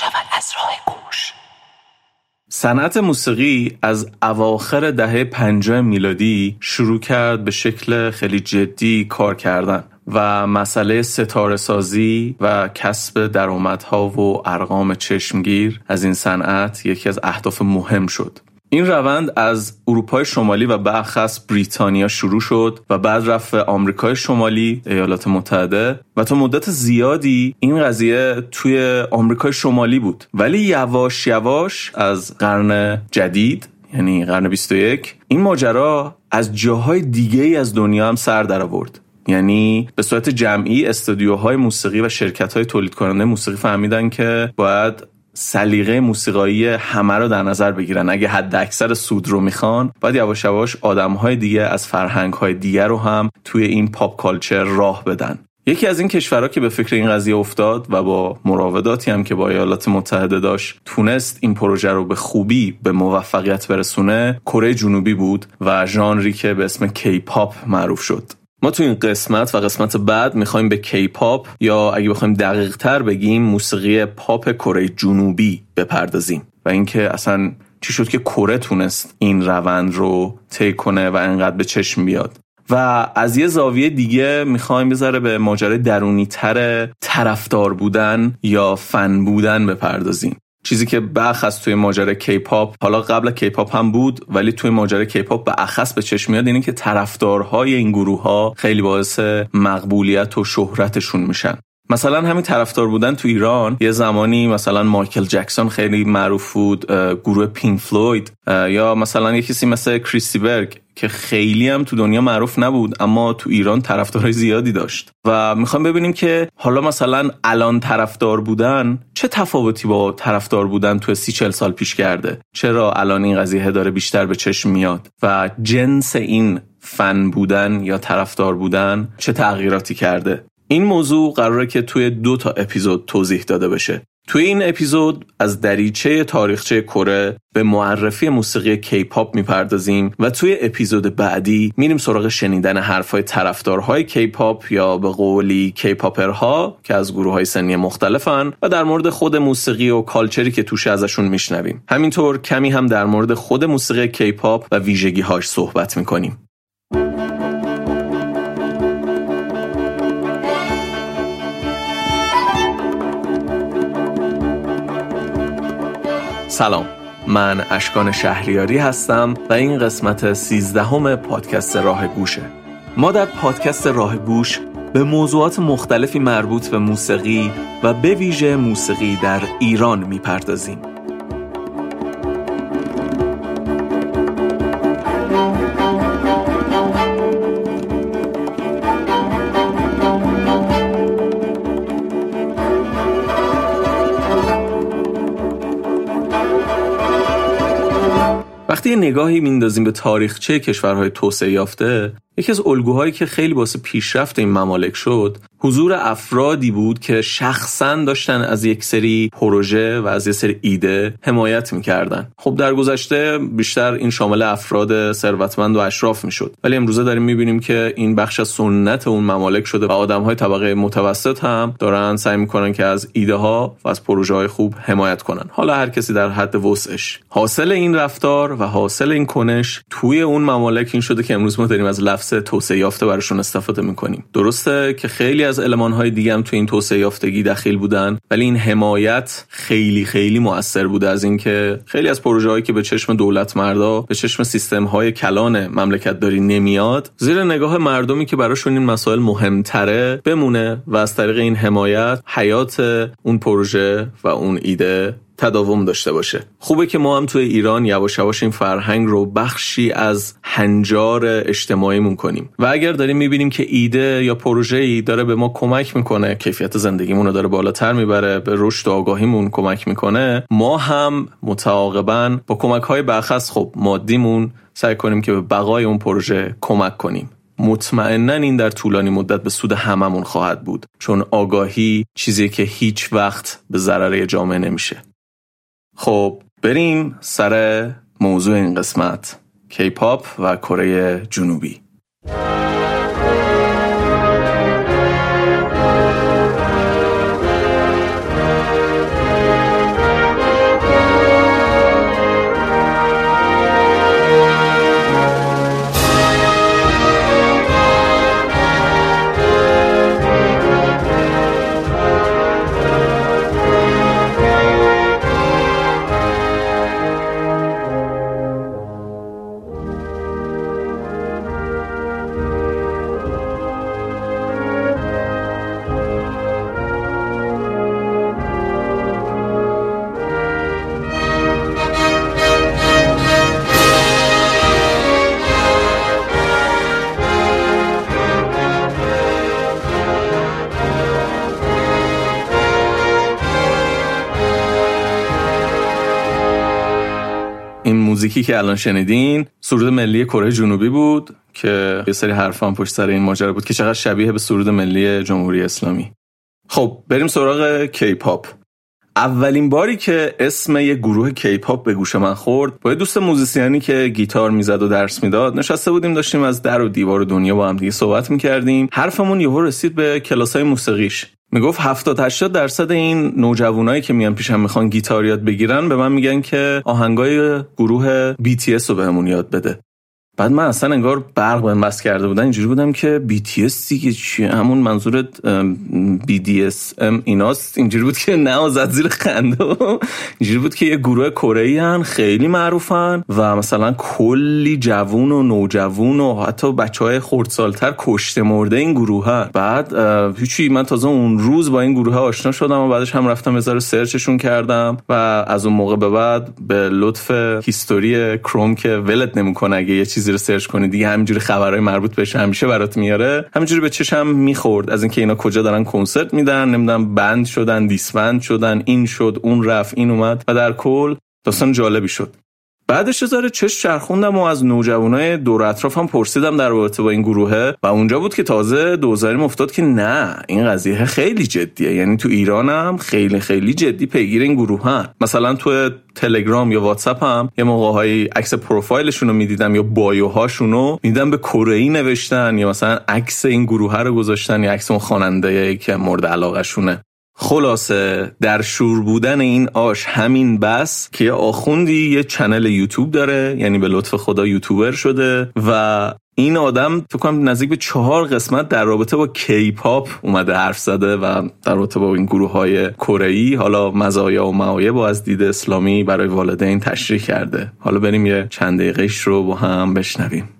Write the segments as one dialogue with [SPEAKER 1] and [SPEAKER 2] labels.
[SPEAKER 1] شود از راه گوش
[SPEAKER 2] صنعت موسیقی از اواخر دهه پنجاه میلادی شروع کرد به شکل خیلی جدی کار کردن و مسئله ستاره سازی و کسب درآمدها و ارقام چشمگیر از این صنعت یکی از اهداف مهم شد. این روند از اروپای شمالی و برخص بریتانیا شروع شد و بعد رفت آمریکای شمالی ایالات متحده و تا مدت زیادی این قضیه توی آمریکای شمالی بود. ولی یواش یواش از قرن جدید یعنی قرن 21 این ماجرا از جاهای دیگه ای از دنیا هم سر در آورد. یعنی به صورت جمعی استودیوهای موسیقی و شرکت های تولید کننده موسیقی فهمیدن که باید سلیقه موسیقایی همه رو در نظر بگیرن. اگه حد اکثر سود رو می‌خوان باید یواش یواش آدم های دیگه از فرهنگ های دیگه رو هم توی این pop culture راه بدن. یکی از این کشورها که به فکر این قضیه افتاد و با مراوداتی هم که با ایالات متحده داشت تونست این پروژه رو به خوبی به موفقیت برسونه کره جنوبی بود و ژانری که به اسم کی پاپ معروف شد. ما تو این قسمت و قسمت بعد می‌خوایم به کی پاپ یا اگه بخوایم دقیق تر بگیم موسیقی پاپ کره جنوبی بپردازیم. و اینکه اصلا چی شد که کره تونست این روند رو طی کنه و انقدر به چشم بیاد. و از یه زاویه دیگه می‌خوایم یه ذره به ماجرای درونی تر طرفدار بودن یا فن بودن بپردازیم. چیزی که بخص توی ماجرای کیپاپ حالا قبل کیپاپ هم بود ولی توی ماجرای کیپاپ به اخص به چشم میاد اینه که طرفدارهای این گروه ها خیلی باعث مقبولیت و شهرتشون میشن. مثلا همین طرفدار بودن تو ایران یه زمانی مثلا مایکل جکسون خیلی معروف بود گروه پینک فلوید یا مثلا یه کسی مثل کریستی برگ که خیلی هم تو دنیا معروف نبود اما تو ایران طرفدارای زیادی داشت. و می‌خوام ببینیم که حالا مثلا الان طرفدار بودن چه تفاوتی با طرفدار بودن تو سی چل سال پیش کرده؟ چرا الان این قضیه داره بیشتر به چشم میاد؟ و جنس این فن بودن یا طرفدار بودن چه تغییراتی کرده؟ این موضوع قراره که توی دو تا اپیزود توضیح داده بشه. توی این اپیزود از دریچه تاریخچه کره به معرفی موسیقی کیپاپ می‌پردازیم و توی اپیزود بعدی میریم سراغ شنیدن حرفای طرفدارهای کیپاپ یا به قولی K-popper ها که از گروه های سنی مختلفن و در مورد خود موسیقی و culture ی که توش ازشون میشنویم. همینطور کمی هم در مورد خود موسیقی کیپاپ و ویژگی هاش صحبت می‌کنیم. سلام. من اشکان شهریاری هستم و این قسمت سیزدهم پادکست راه گوشه. ما در پادکست راه گوش به موضوعات مختلفی مربوط به موسیقی و به ویژه موسیقی در ایران می‌پردازیم. وقتی نگاهی میندازیم به تاریخچه کشورهای توسعه یافته یکی از الگوهایی که خیلی واسه پیشرفت این ممالک شد حضور افرادی بود که شخصا داشتن از یک سری پروژه و از یک سری ایده حمایت می‌کردن. خب در گذشته بیشتر این شامل افراد ثروتمند و اشراف می‌شد. ولی امروزه داریم می‌بینیم که این بخش از سنت اون ممالک شده و آدم های طبقه متوسط هم دارن سعی می‌کنن که از ایده ها و از پروژه های خوب حمایت کنن. حالا هر کسی در حد وسعش. حاصل این رفتار و حاصل این کنش توی اون ممالک این شده که امروز ما داریم از لفظ توسعه یافته براشون استفاده می‌کنیم. درسته که خیلی از های دیگه هم تو این توسعه یافتگی دخیل بودن ولی این حمایت خیلی خیلی موثر بوده از اینکه خیلی از پروژه هایی که به چشم دولت مردا به چشم سیستم های کلان مملکت داری نمیاد. زیر نگاه مردمی که براشون این مسائل مهمتره بمونه و از طریق این حمایت حیات اون پروژه و اون ایده تداوم داشته باشه. خوبه که ما هم توی ایران یواش یواش این فرهنگ رو بخشی از هنجار اجتماعیمون کنیم. و اگر داریم می‌بینیم که ایده یا پروژه ای داره به ما کمک می‌کنه کیفیت زندگیمون رو داره بالاتر می‌بره به رشد و آگاهیمون کمک می‌کنه ما هم متعاقبا با کمک های برخص خب مادیمون سعی کنیم که به بقای اون پروژه کمک کنیم. مطمئنا این در طولانی مدت به سود هممون خواهد بود چون آگاهی چیزی که هیچ وقت به ضرر جامعه نمیشه. خب بریم سر موضوع این قسمت کیپاپ و کره جنوبی. موزیکی که الان شنیدین سرود ملی کره جنوبی بود که یه سری حرفان پشت سر این ماجرا بود که چقدر شبیه به سرود ملی جمهوری اسلامی. خب بریم سراغ کیپاپ اولین باری که اسم یه گروه کیپاپ به گوش من خورد با یه دوست موزیسیانی که گیتار می‌زد و درس می‌داد نشسته بودیم داشتیم از در و دیوار دنیا با هم دیگه صحبت می‌کردیم. حرفمون یهو رسید به کلاسای موسیقیش. می‌گفت 70 80 درصد این نوجوانایی که میان پیشم می‌خوان گیتار یاد بگیرن به من میگن که آهنگای گروه BTS رو بهمون یاد بده. بعد من اصلا انگار برق بهم بس کرده بودن. اینجوری بودم که BTS دیگه چیه؟ همون منظورت BDSM ایناست. اینجوری بود که نه زد زیر خنده. اینجوری بود که یه گروه کره هن خیلی معروفن و مثلا کلی جوون و نوجوون و حتی بچه های خردسالتر کشته مرده این گروه هن. بعد هیچی من تازه اون روز با این گروه ها آشنا شدم و بعدش هم رفتم یه سرچشون کردم و از اون موقع به بعد به لطف history Chrome که ولت نمی‌کنه اگه یه چیزی رو سرچ کنی دیگه همینجوری خبرهای مربوط بهش همیشه برات میاره. همینجوری به چشم می‌خورد. از اینکه اینا کجا دارن کنسرت میدن نمی‌دونم band شدن disband شدن این شد اون رفت این اومد و در کل داستان جالبی شد. بعدش ذره چش چرخوندم و از نوجوانای دور اطرافم پرسیدم در رابطه با این گروهه و اونجا بود که تازه دوزاریم افتاد که نه این قضیه خیلی جدیه. یعنی تو ایرانم خیلی خیلی جدی پیگیر این گروهن مثلا تو تلگرام یا واتساپ هم یه موقع های عکس پروفایلشون رو می‌دیدم یا bio هاشون رو می‌دیدم به کره نوشتن یا مثلا عکس این گروه رو گذاشتن یا عکس اون خواننده که مورد علاقه شونه خلاصه در شور بودن این آش همین بس که آخوندی یه چنل یوتیوب داره یعنی به لطف خدا یوتیوبر شده و این آدم فکر کنم نزدیک به چهار قسمت در رابطه با کیپاپ اومده حرف زده و در رابطه با این گروه های کره حالا مزایا و معایب و از دید اسلامی برای والدین تشریح کرده. حالا بریم یه چند دقیقهش رو با هم بشنویم.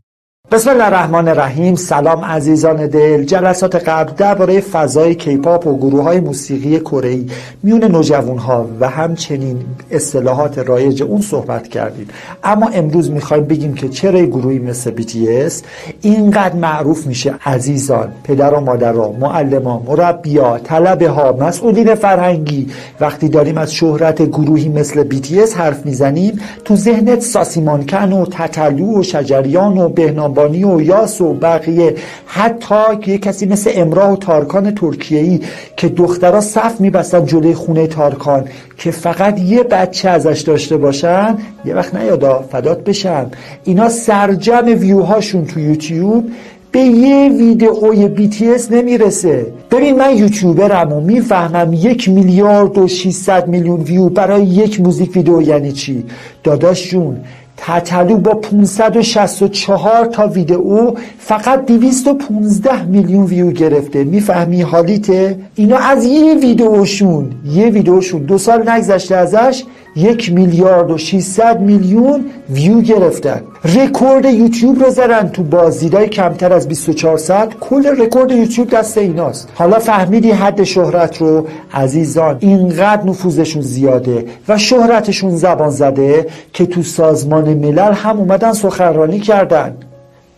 [SPEAKER 1] بسم الله الرحمن الرحیم. سلام عزیزان دل. جلسات قبل درباره فضای کیپاپ و گروه های موسیقی کره میون نوجوان ها و همچنین اصطلاحات رایج اون صحبت کردیم. اما امروز می‌خوایم بگیم که چرا گروهی مثل BTS اینقدر معروف میشه؟ عزیزان پدر و مادرها معلمان مربیا طلبه ها مسئولین فرهنگی. وقتی داریم از شهرت گروهی مثل BTS حرف می‌زنیم تو ذهنت ساسیمانکن و تتلو و شجریان و بهنام و یاس و بقیه. حتی یه کسی مثل امراه و تارکان ترکیه‌ای که دخترها صف میبستن جلوی خونه تارکان که فقط یه بچه ازش داشته باشن یه وقت نیادا فدات بشن. اینا سرجم ویوهاشون تو یوتیوب به یه ویدئوی BTS نمی‌رسه. ببین من یوتیوبرم و می‌فهمم یک میلیارد و 600 میلیون ویو برای یک موزیک ویدئو یعنی چی؟ داداش جون تتلو با 564 تا ویدئو فقط 215 میلیون ویو گرفته. می‌فهمی حالیته اینا از یه ویدئوشون یه ویدئوشون دو سال نگذشته ازش یک میلیارد و 600 میلیون ویو گرفتن رکورد یوتیوب رو زدن تو بازدیدای کمتر از 24 ساعت. کل رکورد یوتیوب دست ایناست. حالا فهمیدی حد شهرت رو؟ عزیزان اینقدر نفوذشون زیاده و شهرتشون زبان زده که تو سازمان ملل هم اومدن سخنرانی کردن.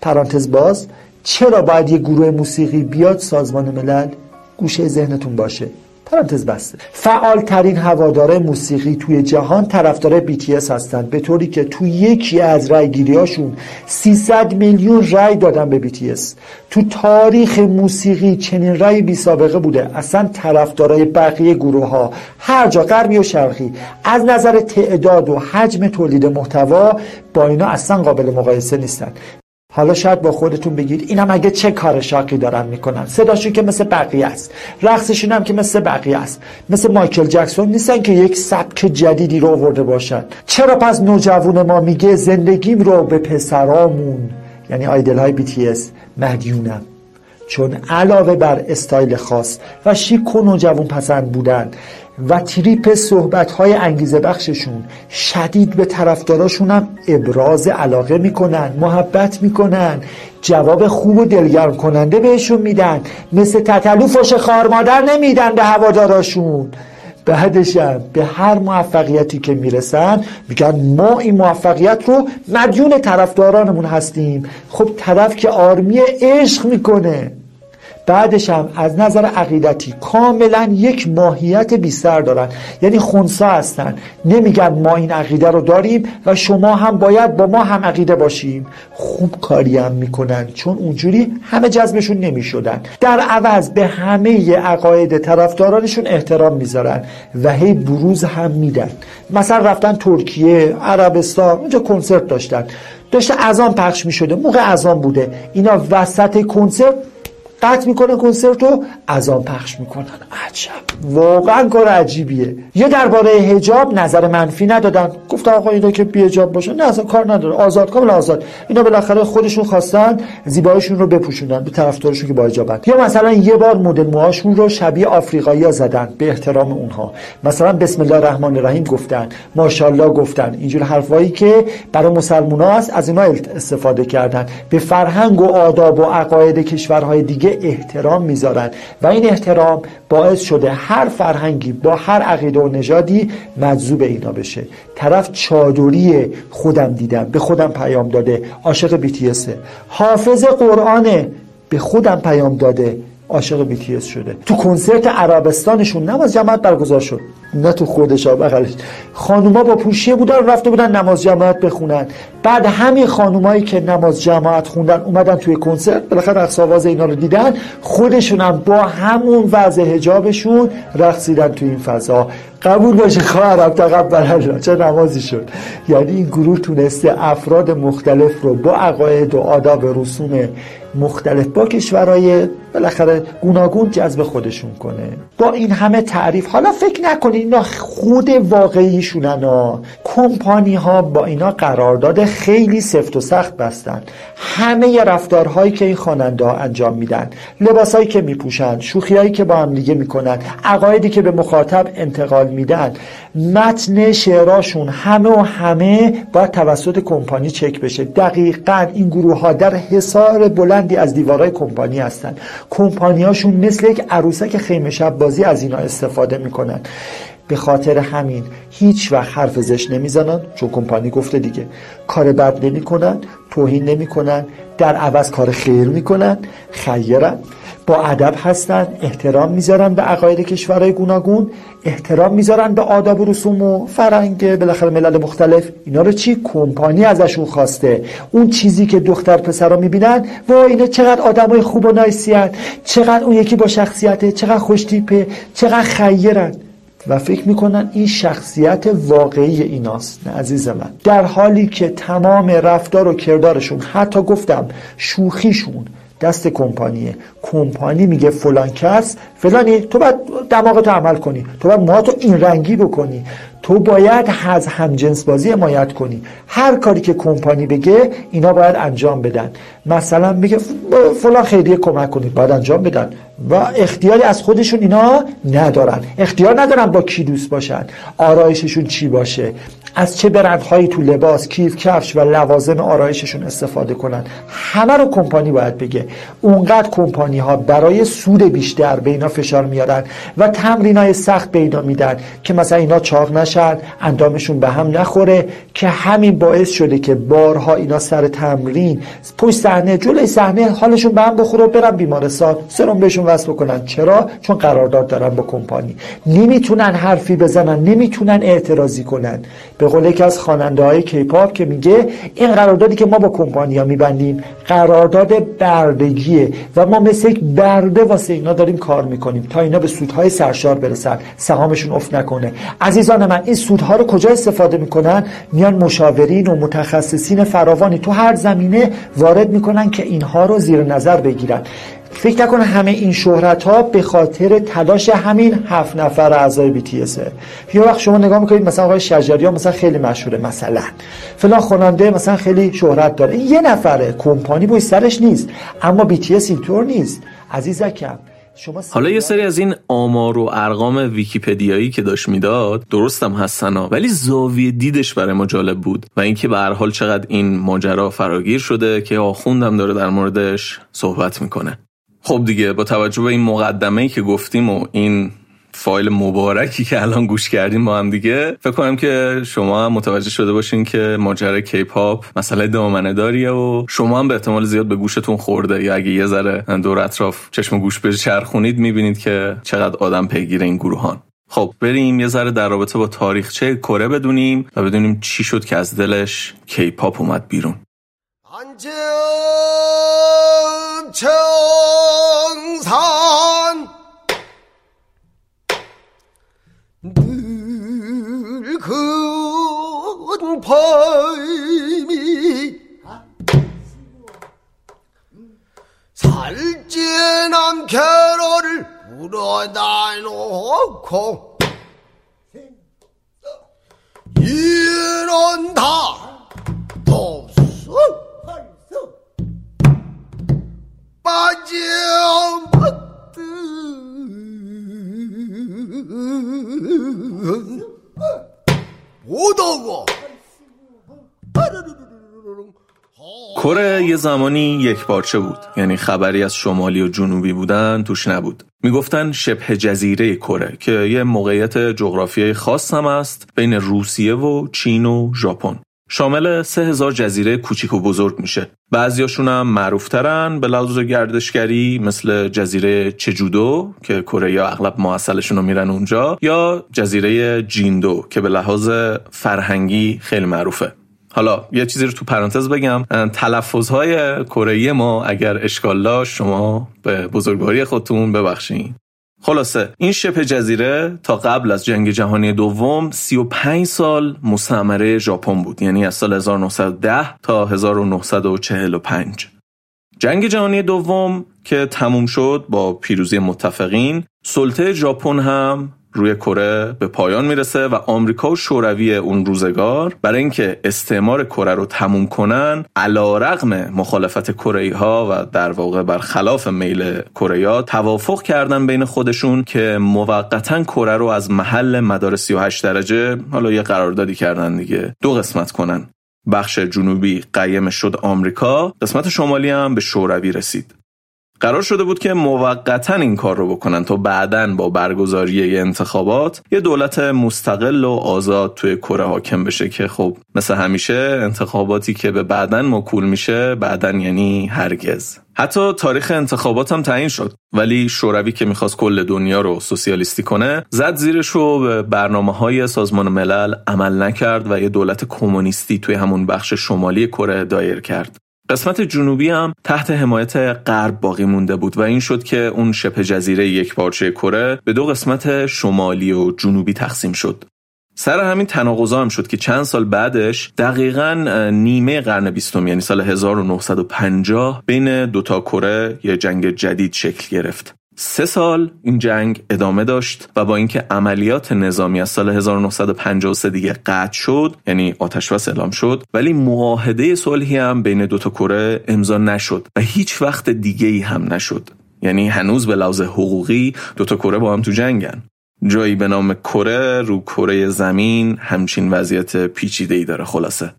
[SPEAKER 1] پرانتز باز چرا باید یه گروه موسیقی بیاد سازمان ملل؟ گوشه ذهنتون باشه. پرانتز بسته فعال ترین هواداره موسیقی توی جهان طرفدار BTS هستند به طوری که توی یکی از رای هاشون 300 میلیون رای دادن به BTS تو تاریخ موسیقی چنین رای بی سابقه بوده. اصلا طرفدارای بقیه گروه ها هر جا غربی و شرقی از نظر تعداد و حجم تولید محتوا با اینا اصلا قابل مقایسه نیستن. حالا شاید با خودتون بگید اینا مگه چه کار شاقی دارن می‌کنن. صداشون که مثل بقیه است. رقصشون هم که مثل بقیه است. مثل مایکل جکسون نیستن که یک سبک جدیدی رو آورده باشن. چرا پس نوجوان ما میگه زندگیم رو به پسرامون؟ یعنی آیدل های بی تی اس مدیونم. چون علاوه بر استایل خاص و شیک و نوجوان پسند بودن و تریپ صحبت های انگیزه بخششون شدید به طرفداراشون هم ابراز علاقه می‌کنن محبت می‌کنن جواب خوب و دلگرم کننده بهشون میدن. مثل تتلو فش خارمادر نمیدن به هواداراشون. بعدشم به هر موفقیتی که می‌رسن میگن ما این موفقیت رو مدیون طرفدارانمون هستیم. خب طرف که آرمی عشق می‌کنه. بعدش هم از نظر عقیدتی کاملا یک ماهیت بیشتر دارن. یعنی خونسا هستن. نمیگن ما این عقیده رو داریم و شما هم باید با ما هم عقیده باشیم. خوب کاری هم می‌کنن. چون اونجوری همه جذبشون نمی‌شدن. در عوض به همه عقاید طرفدارانشون احترام می‌ذارن و هی بروز هم میدن. مثلا رفتن ترکیه عربستان اونجا کنسرت داشتن. داشته اذان پخش می‌شده. موقع اذان بوده. اینا وسط کنسرت قطع می‌کنن کنسرت رو اذان پخش می‌کنن. عجب. واقعا کار عجیبیه. یه درباره هجاب نظر منفی ندادن. گفت آقا اینا که بی هجاب باشه نه اصلا کار نداره. آزاد کامل آزاد. اینا بالاخره خودشون خواستن زیباییشون رو بپوشونن به طرفدارشون که با هجابن یا مثلا یه بار مدل موهاشون رو شبیه آفریقایی زدن. به احترام اونها. مثلا بسم الله الرحمن الرحیم گفتن. ماشاءالله گفتن. اینجور حرفایی که برای مسلمونا است از اینا استفاده کردن. به فرهنگ و آداب و عقاید کشورهای دیگه احترام می‌ذارن و این احترام باعث شده هر فرهنگی با هر عقیده و نژادی مجذوب اینا بشه. طرف چادری خودم دیدم به خودم پیام داده عاشق بیتیسه حافظ قرآنه به خودم پیام داده عاشق بیتیس شده. تو کنسرت عربستانشون نماز جماعت برگزار شد. نه تو خودش بغلش. خانوما با پوشیه بودن رفته بودن نماز جماعت بخونن. بعد همین خانومایی که نماز جماعت خوندن اومدن توی کنسرت بالاخره رقص آواز اینا رو دیدن. خودشون هم با همون وضع حجابشون رقصیدن توی این فضا. قبول باشه خواهرم تقبل الله چه نمازی شد. یعنی این گروه تونسته افراد مختلف رو با عقاید و آداب رسوم مختلف با کشورهای بالاخره گوناگون جذب خودشون کنه. با این همه تعریف حالا فکر نکنید اینا خود واقعیشونن ها کمپانی ها با اینا قرارداد خیلی سفت و سخت بستن. همه رفتارهایی که این خواننده ها انجام میدن لباسهایی که میپوشن شوخیهایی که با هم دیگه می‌کنن عقایدی که به مخاطب انتقال میدن متن شعراشون همه و همه باید توسط کمپانی چک بشه. دقیقا این گروه ها در حصار بلندی از دیوارهای کمپانی هستن. کمپانیاشون مثل یک عروسک خیمه شب بازی از اینا استفاده می‌کنن. به خاطر همین هیچ وقت حرف زش نمی‌زنن چون کمپانی گفته دیگه. کار بد نمی‌کنن توهین نمی‌کنن در عوض کار خیر می‌کنن. خیرن با ادب هستن احترام می‌ذارن به عقاید کشورهای گوناگون احترام می‌ذارن به آداب و رسوم و فرنگ بالاخره ملل مختلف. اینا رو چی؟ کمپانی ازشون خواسته. اون چیزی که دختر پسرا می‌بینن و اینا چقدر آدمای خوب و نایسیان چقدر اون یکی با شخصیته چقدر خوشتیپه چقدر خیرن. و فکر می‌کنن این شخصیت واقعی ایناست نه عزیز من. در حالی که تمام رفتار و کردارشون حتی گفتم شوخیشون دست کمپانیه. کمپانی میگه فلان کس فلانی تو باید دماغتو عمل کنی. تو باید موهاتو این رنگی بکنی. تو باید از همجنس بازی حمایت کنی. هر کاری که کمپانی بگه اینا باید انجام بدن. مثلا میگه فلان خیریه کمک کنید باید انجام بدن. و اختیاری از خودشون اینا ندارن. اختیار ندارن با کی دوست باشن. آرایششون چی باشه؟ از چه برندهایی تو لباس کیف کفش و لوازم آرایششون استفاده کنن؟ همه رو کمپانی باید بگه. اونقدر کمپانی ها برای سود بیشتر به اینا فشار میارن و تمرین های سخت به اینا میدن که مثلا اینا چاق نشن اندامشون به هم نخوره که همین باعث شده که بارها اینا سر تمرین پشت صحنه جلوی صحنه حالشون به هم بخوره و برن بیمارستان. سرم بهشون وصل بکنن. چرا؟ چون قرارداد دارن با کمپانی. نمی‌تونن حرفی بزنن نمی‌تونن اعتراضی کنن. به قول یکی از خواننده های کیپاپ که میگه این قراردادی که ما با کمپانیا میبندیم قرارداد بردگیه و ما مثل یک برده واسه اینا داریم کار می‌کنیم تا اینا به سودهای سرشار برسن. سهامشون افت نکنه. عزیزان من این سودها رو کجا استفاده می‌کنن؟ میان مشاورین و متخصصین فراوانی تو هر زمینه وارد می‌کنن که اینها رو زیر نظر بگیرن. فکر نکنه همه این شهرت ها به خاطر تلاش همین هفت نفر اعضای بی تی یه وقت شما نگاه می‌کنید مثلا آقای شجری ها مثلا خیلی مشهوره مثلا. فلان خواننده مثلا خیلی شهرت داره. این یه نفره کمپانی باید سرش نیست اما بی تی اینطور نیست. عزیزکم
[SPEAKER 2] حالا یه سری از این آمار و ارقام ویکیپدیایی که داشت می‌داد درستم هستن ولی زاویه دیدش برای ما جالب بود و اینکه به هر حال چقدر این ماجرا فراگیر شده که آخوندم داره در موردش صحبت می‌کنه. خب دیگه با توجه به این مقدمه ای که گفتیم و این فایل مبارکی که الان گوش کردیم با هم دیگه فکر کنم که شما هم متوجه شده باشین که ماجرای کیپاپ مسئله دامنه داریه و شما هم به احتمال زیاد به گوشتون خورده. یا اگه یه ذره دور اطراف چشم گوش به چرخونید می‌بینید که چقدر آدم پیگیر این گروهان. خب بریم یه ذره در رابطه با تاریخچه کره بدونیم و بدونیم چی شد که از دلش کیپاپ اومد بیرون. 청산.
[SPEAKER 1] 늙은 범이 살찐 남캐로를 물어다 놓고 이런 다 돕소 수 빠져먹든 못오고
[SPEAKER 2] کره یه زمانی یک پارچه بود یعنی خبری از شمالی و جنوبی بودن توش نبود میگفتن شبه جزیره کره که یه موقعیت جغرافیایی خاص هم است بین روسیه و چین و ژاپن شامل سه هزار جزیره کوچیک و بزرگ میشه. بعضیاشون هم معروفترن به لحاظ گردشگری مثل جزیره چجودو که کره یا اغلب معسلشون رو میرن اونجا یا جزیره جیندو که به لحاظ فرهنگی خیلی معروفه. حالا یه چیزی رو تو پرانتز بگم. تلفظهای کره ما اگر اشکال داشت شما به بزرگواری خودتون ببخشین. خلاصه این شبه جزیره تا قبل از جنگ جهانی دوم 35 سال مستعمره ژاپن بود یعنی از سال 1910 تا 1945 جنگ جهانی دوم که تموم شد با پیروزی متفقین سلطه ژاپن هم روی کره به پایان می‌رسه و آمریکا و شوروی اون روزگار برای اینکه استعمار کره رو تموم کنن علا رقم مخالفت کره ها و در واقع برخلاف میل کره توافق کردن بین خودشون که موقتا کره رو از محل مدار 38 درجه حالا یه قراردادی کردن دیگه دو قسمت کنن. بخش جنوبی قیم شد آمریکا قسمت شمالی هم به شوروی رسید. قرار شده بود که موقتا این کار رو بکنن تا بعدا با برگزاری انتخابات یه دولت مستقل و آزاد توی کره حاکم بشه که خب مثل همیشه انتخاباتی که به بعدا مکول میشه بعدا یعنی هرگز. حتی تاریخ انتخابات هم تعیین شد ولی شوروی که می‌خواست کل دنیا رو سوسیالیستی کنه زد زیرش رو به برنامه های سازمان ملل عمل نکرد و یه دولت کمونیستی توی همون بخش شمالی کره دایر کرد. قسمت جنوبی هم تحت حمایت غرب باقی مونده بود و این شد که اون شبه جزیره یک پارچه کره به دو قسمت شمالی و جنوبی تقسیم شد. سر همین تناقضا هم شد که چند سال بعدش دقیقا نیمه قرن بیستم یعنی سال 1950 بین دوتا کره یه جنگ جدید شکل گرفت. سه سال این جنگ ادامه داشت و با اینکه عملیات نظامی از سال 1953 دیگه قطع شد یعنی آتش بس اعلام شد ولی معاهده صلحی هم بین دوتا کره امضا نشد و هیچ وقت دیگه ای هم نشد. یعنی هنوز به لحاظ حقوقی دوتا کره با هم تو جنگن. جایی به نام کره رو کره زمین همچین وضعیت پیچیده ای داره خلاصه.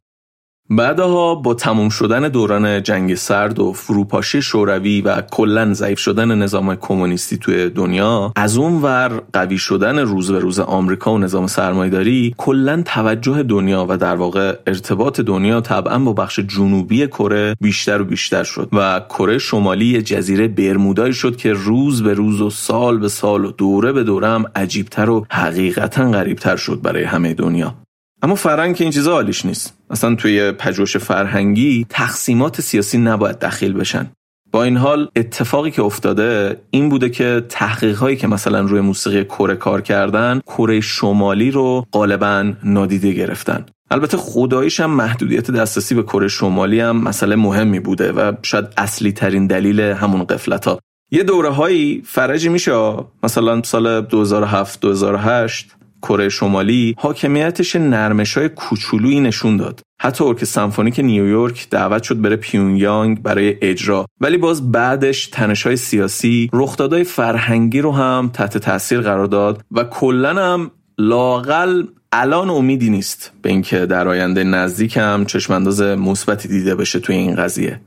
[SPEAKER 2] بعدها با تموم شدن دوران جنگ سرد و فروپاشی شوروی و کلا ضعیف شدن نظام کمونیستی توی دنیا از اون ور قوی شدن روز به روز آمریکا و نظام سرمایداری کلا توجه دنیا و در واقع ارتباط دنیا طبعا با بخش جنوبی کره بیشتر و بیشتر شد و کره شمالی جزیره برمودایی شد که روز به روز و سال به سال و دوره به دوره هم عجیبتر و حقیقتا غریبتر شد برای همه دنیا. اما فرهنگ که این چیزا حالیش نیست. اصلا توی پژوهش فرهنگی تقسیمات سیاسی نباید دخیل بشن. با این حال اتفاقی که افتاده این بوده که تحقیق هایی که مثلا روی موسیقی کره کار کردن کره شمالی رو غالبا نادیده گرفتن. البته خداییش هم محدودیت دسترسی به کره شمالی هم مسئله مهمی بوده و شاید اصلی ترین دلیل همون قفلت ها یه دوره هایی فرجی میشه مثلا سال 2007 2008 کره شمالی حاکمیتش نرمش های کوچولویی نشون داد. حتی ارک سمفونیک نیویورک دعوت شد بره پیونیانگ برای اجرا. ولی باز بعدش تنش های سیاسی رخدادهای فرهنگی رو هم تحت تاثیر قرار داد و کلا هم لاقل الان امیدی نیست به اینکه در آینده نزدیک هم چشمانداز مثبتی دیده بشه توی این قضیه.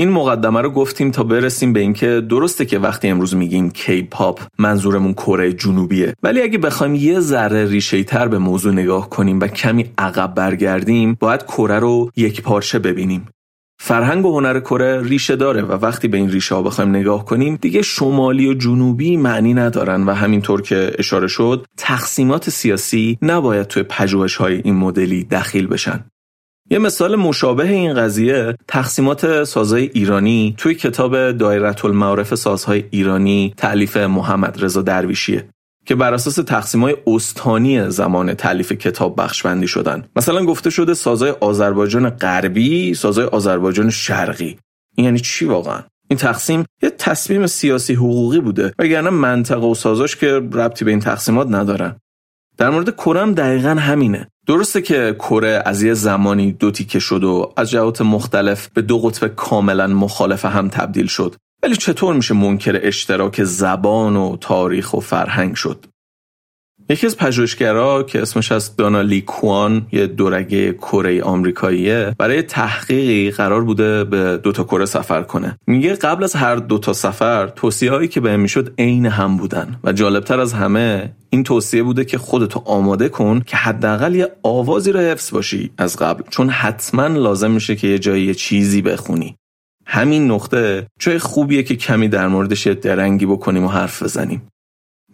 [SPEAKER 2] این مقدمه رو گفتیم تا برسیم به اینکه درسته که وقتی امروز میگیم کی پاپ منظورمون کره جنوبیه ولی اگه بخوایم یه ذره ریشه تر به موضوع نگاه کنیم و کمی عقب برگردیم باید کره رو یک پارچه ببینیم. فرهنگ و هنر کره ریشه داره و وقتی به این ریشه ها بخوایم نگاه کنیم دیگه شمالی و جنوبی معنی ندارن و همینطور که اشاره شد تقسیمات سیاسی نباید توی پژوهش های این مدلی دخیل بشن. یه مثال مشابه این قضیه تقسیمات سازهای ایرانی توی کتاب دایره المعارف سازهای ایرانی تعلیف محمد رضا درویشیه که بر اساس تقسیم های استانی زمان تعلیف کتاب بخش بندی شدن. مثلا گفته شده سازهای آذربایجان غربی سازهای آذربایجان شرقی. این یعنی چی واقعا؟ این تقسیم یه تصمیم سیاسی حقوقی بوده وگرنه منطقه و سازاش که ربطی به این تقسیمات ندارن. در مورد کره هم دقیقا همینه. درسته که کره از یه زمانی دو تیکه شد و از جهات مختلف به دو قطب کاملا مخالف هم تبدیل شد. ولی چطور میشه منکر اشتراک زبان و تاریخ و فرهنگ شد؟ یکی از پژوهشگرا که اسمش از دانالی کوان یه دورگه کره آمریکاییه برای تحقیقی قرار بوده به دوتا کره سفر کنه. میگه قبل از هر دوتا سفر توصیه هایی که بهم می‌شد عین هم بودن. و جالبتر از همه این توصیه بوده که خودتو آماده کن که حداقل یه آوازی رو حفظ باشی از قبل. چون حتما لازم میشه که یه جایی چیزی بخونی. همین نقطه جای خوبیه که کمی در موردش درنگی بکنیم و حرف بزنیم.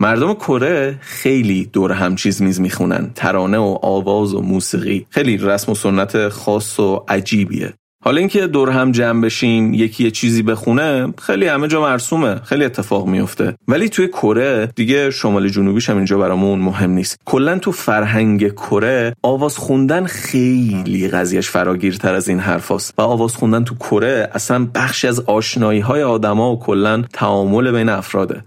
[SPEAKER 2] مردم کره خیلی دور هم چیز میز می‌خونن. ترانه و آواز و موسیقی. خیلی رسم و سنت خاص و عجیبیه. حالا اینکه دور هم جمع بشیم یکی یه چیزی بخونه خیلی همه جا مرسومه. خیلی اتفاق میفته. ولی توی کره دیگه شمال جنوبیش هم اینجا برامون مهم نیست. کلا تو فرهنگ کره آواز خوندن خیلی قضیهش فراگیرتر از این حرفاست و آواز خوندن تو کره اصلا بخشی از آشنایی های آدما و کلا تعامل بین افراده.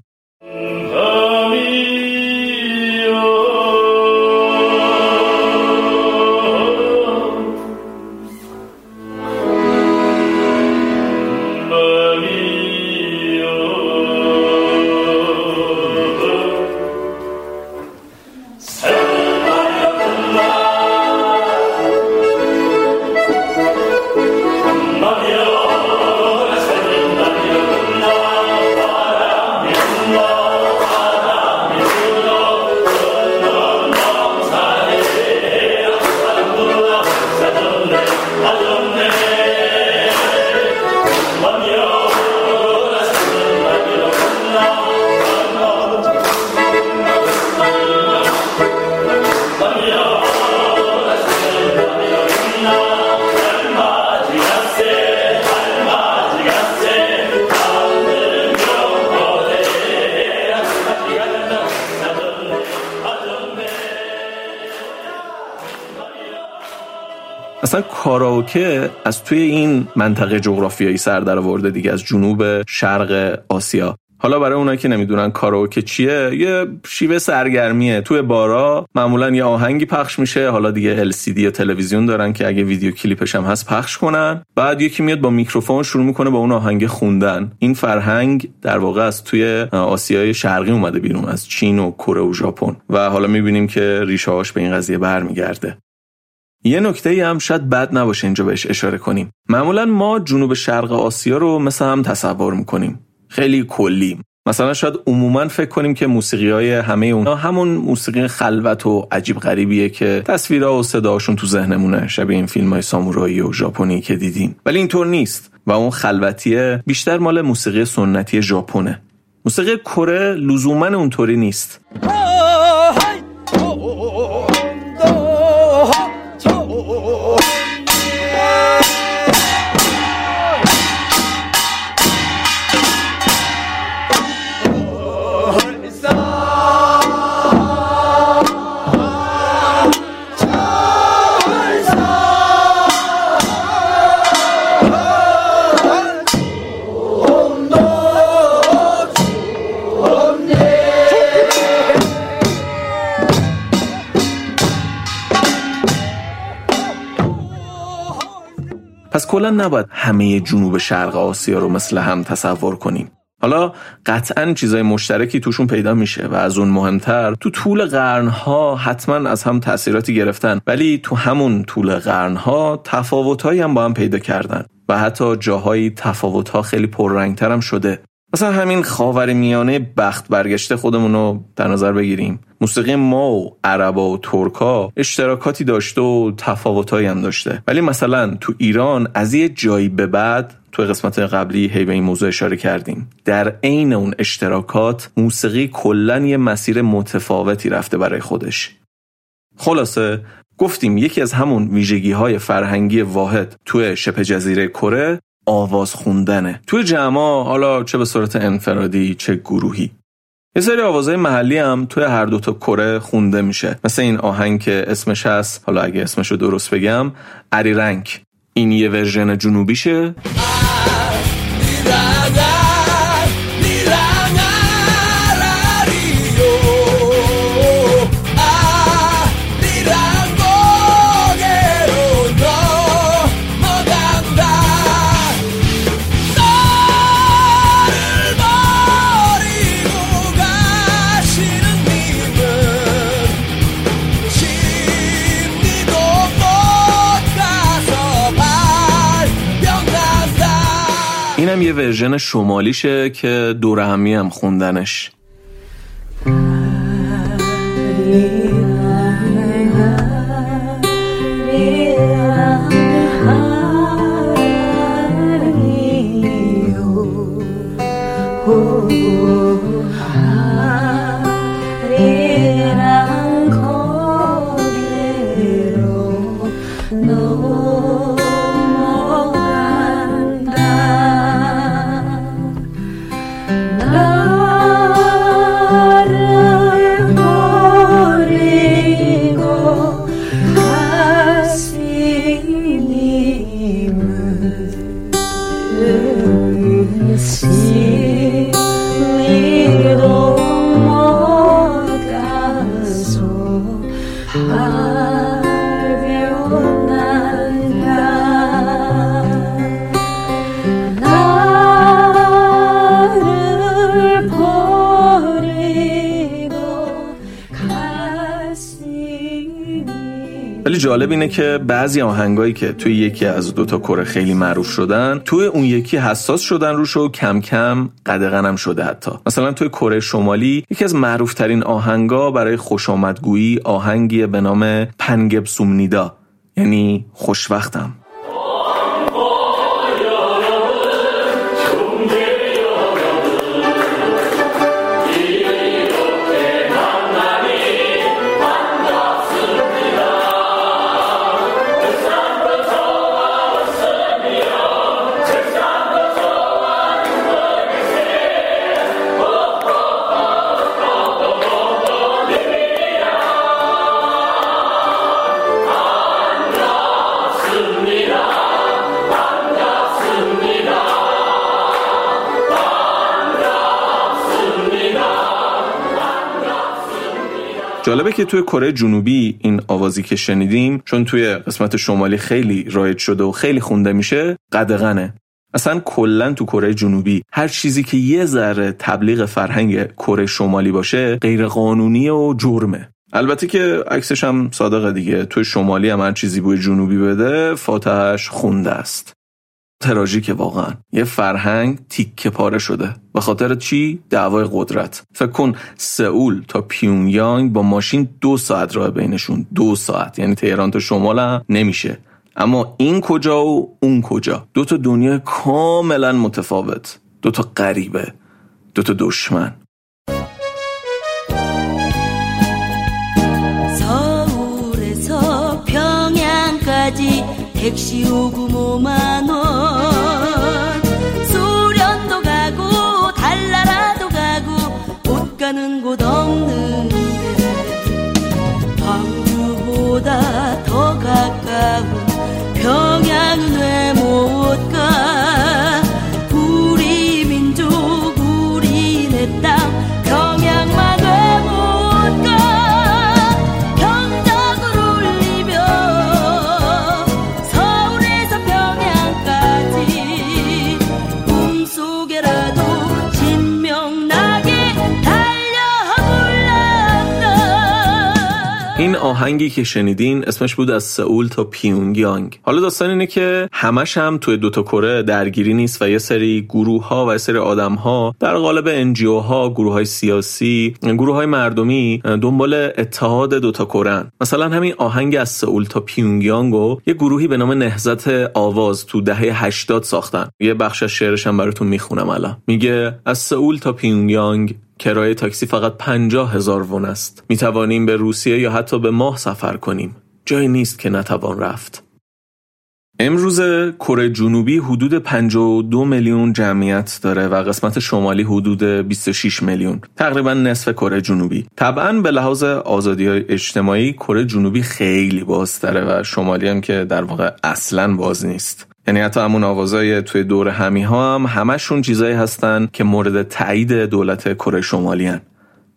[SPEAKER 2] اصلا کاراوکه از توی این منطقه جغرافیایی سر در آورده دیگه از جنوب شرق آسیا. حالا برای اونایی که نمی‌دونن کاراوکه چیه یه شیوه سرگرمیه. توی بارا معمولا یه آهنگی پخش میشه حالا دیگه LCD یا تلویزیون دارن که اگه ویدیو کلیپش هم هست پخش کنن. بعد یکی میاد با میکروفون شروع می‌کنه با اون آهنگ خوندن. این فرهنگ در واقع از توی آسیای شرقی اومده بیرون از چین و کره و ژاپن. و حالا می‌بینیم که ریشه به این قضیه برمیگرده. یه نکته هم شاید بد نباشه اینجا بهش اشاره کنیم. معمولا ما جنوب شرق آسیا رو مثل هم تصور می‌کنیم. خیلی کلی مثلا شاید عموما فکر کنیم که موسیقی های همه اونها همون موسیقی خلوت و عجیب غریبیه که تصویرها و صداشون تو ذهنمونه. شبیه این فیلم های سامورایی و ژاپنی که دیدیم ولی اینطور نیست و اون خلوتیه بیشتر مال موسیقی سنتی ژاپنه. موسیقی کره لزوما اونطوری نیست. نباید همه جنوب شرق آسیا رو مثل هم تصور کنیم. حالا قطعا چیزای مشترکی توشون پیدا میشه و از اون مهمتر تو طول قرنها حتما از هم تاثیراتی گرفتن. ولی تو همون طول قرنها تفاوتهایی هم با هم پیدا کردن. و حتی جاهایی تفاوتها خیلی پررنگتر شده. مثلا همین خاور میانه بخت برگشته خودمون رو در نظر بگیریم. موسیقی ما و عربا و ترکا اشتراکاتی داشته و تفاوتهایی هم داشته. ولی مثلا تو ایران از یه جایی به بعد تو قسمت قبلی هی به این موضوع اشاره کردیم. در عین اون اشتراکات موسیقی کلا یه مسیر متفاوتی رفته برای خودش. خلاصه گفتیم یکی از همون ویژگی های فرهنگی واحد توی شبه جزیره کره آواز خوندنه. توی جمع حالا چه به صورت انفرادی چه گروهی. یه سری آوازهای محلی هم توی هر دوتا کره خونده میشه. مثل این آهنگ که اسمش هست حالا اگه اسمش رو درست بگم عری رنگ این یه ورژن جنوبیشه. اینم یه ورژن شمالیشه که دور همی هم خوندنش. جالب اینه که بعضی آهنگایی که توی یکی از دو تا کره خیلی معروف شدن توی اون یکی حساس شدن روش و کم کم قدغنم شده حتی. مثلا توی کره شمالی یکی از معروف ترین آهنگا برای خوشامدگویی آهنگی به نام پنگب سومنیدا یعنی خوشوقتم جالبه که توی کره جنوبی این آوازی که شنیدیم چون توی قسمت شمالی خیلی رایج شده و خیلی خونده میشه قدغنه. اصلا کلا تو کره جنوبی هر چیزی که یه ذره تبلیغ فرهنگ کره شمالی باشه غیر قانونی و جرمه. البته که عکسش هم صادقه دیگه. توی شمالی هم هر چیزی بوی جنوبی بده فاتحش خونده است. تراژیکه واقعا یه فرهنگ تیکه پاره شده به خاطر چی دعوای قدرت فکر کن سئول تا پیونیانگ با ماشین دو ساعت راه بینشون دو ساعت یعنی تهران تا شمال هم نمیشه اما این کجا و اون کجا دو تا دنیا کاملا متفاوت دو تا غریبه دو تا دشمن 택시 오고 뭐만 원 가까운 평양은 왜 못 가? این آهنگی که شنیدین اسمش بود از سئول تا پیونگیانگ. حالا داستان اینه که همش هم توی دوتا کره درگیری نیست و یه سری گروه ها و یه سری آدم ها در قالب انجیو ها گروه های سیاسی گروه های مردمی دنبال اتحاد دوتا کره مثلا همین آهنگ از سئول تا پیونگیانگو یه گروهی به نام نهزت آواز تو دهه 80 ساختن. یه بخش از شعرش هم براتون می‌خونم الان. میگه از سئول تا پیونگیانگ کرایه تاکسی فقط پنجاه هزار وون است. می توانیم به روسیه یا حتی به ماه سفر کنیم. جایی نیست که نتوان رفت. امروز کره جنوبی حدود 52 میلیون جمعیت داره و قسمت شمالی حدود 26 میلیون تقریبا نصف کره جنوبی طبعا به لحاظ آزادی های اجتماعی کره جنوبی خیلی بازتره و شمالی هم که در واقع اصلا باز نیست یعنی حتی همون آوازای توی دور همی ها هم همشون چیزایی هستن که مورد تایید دولت کره شمالی هن.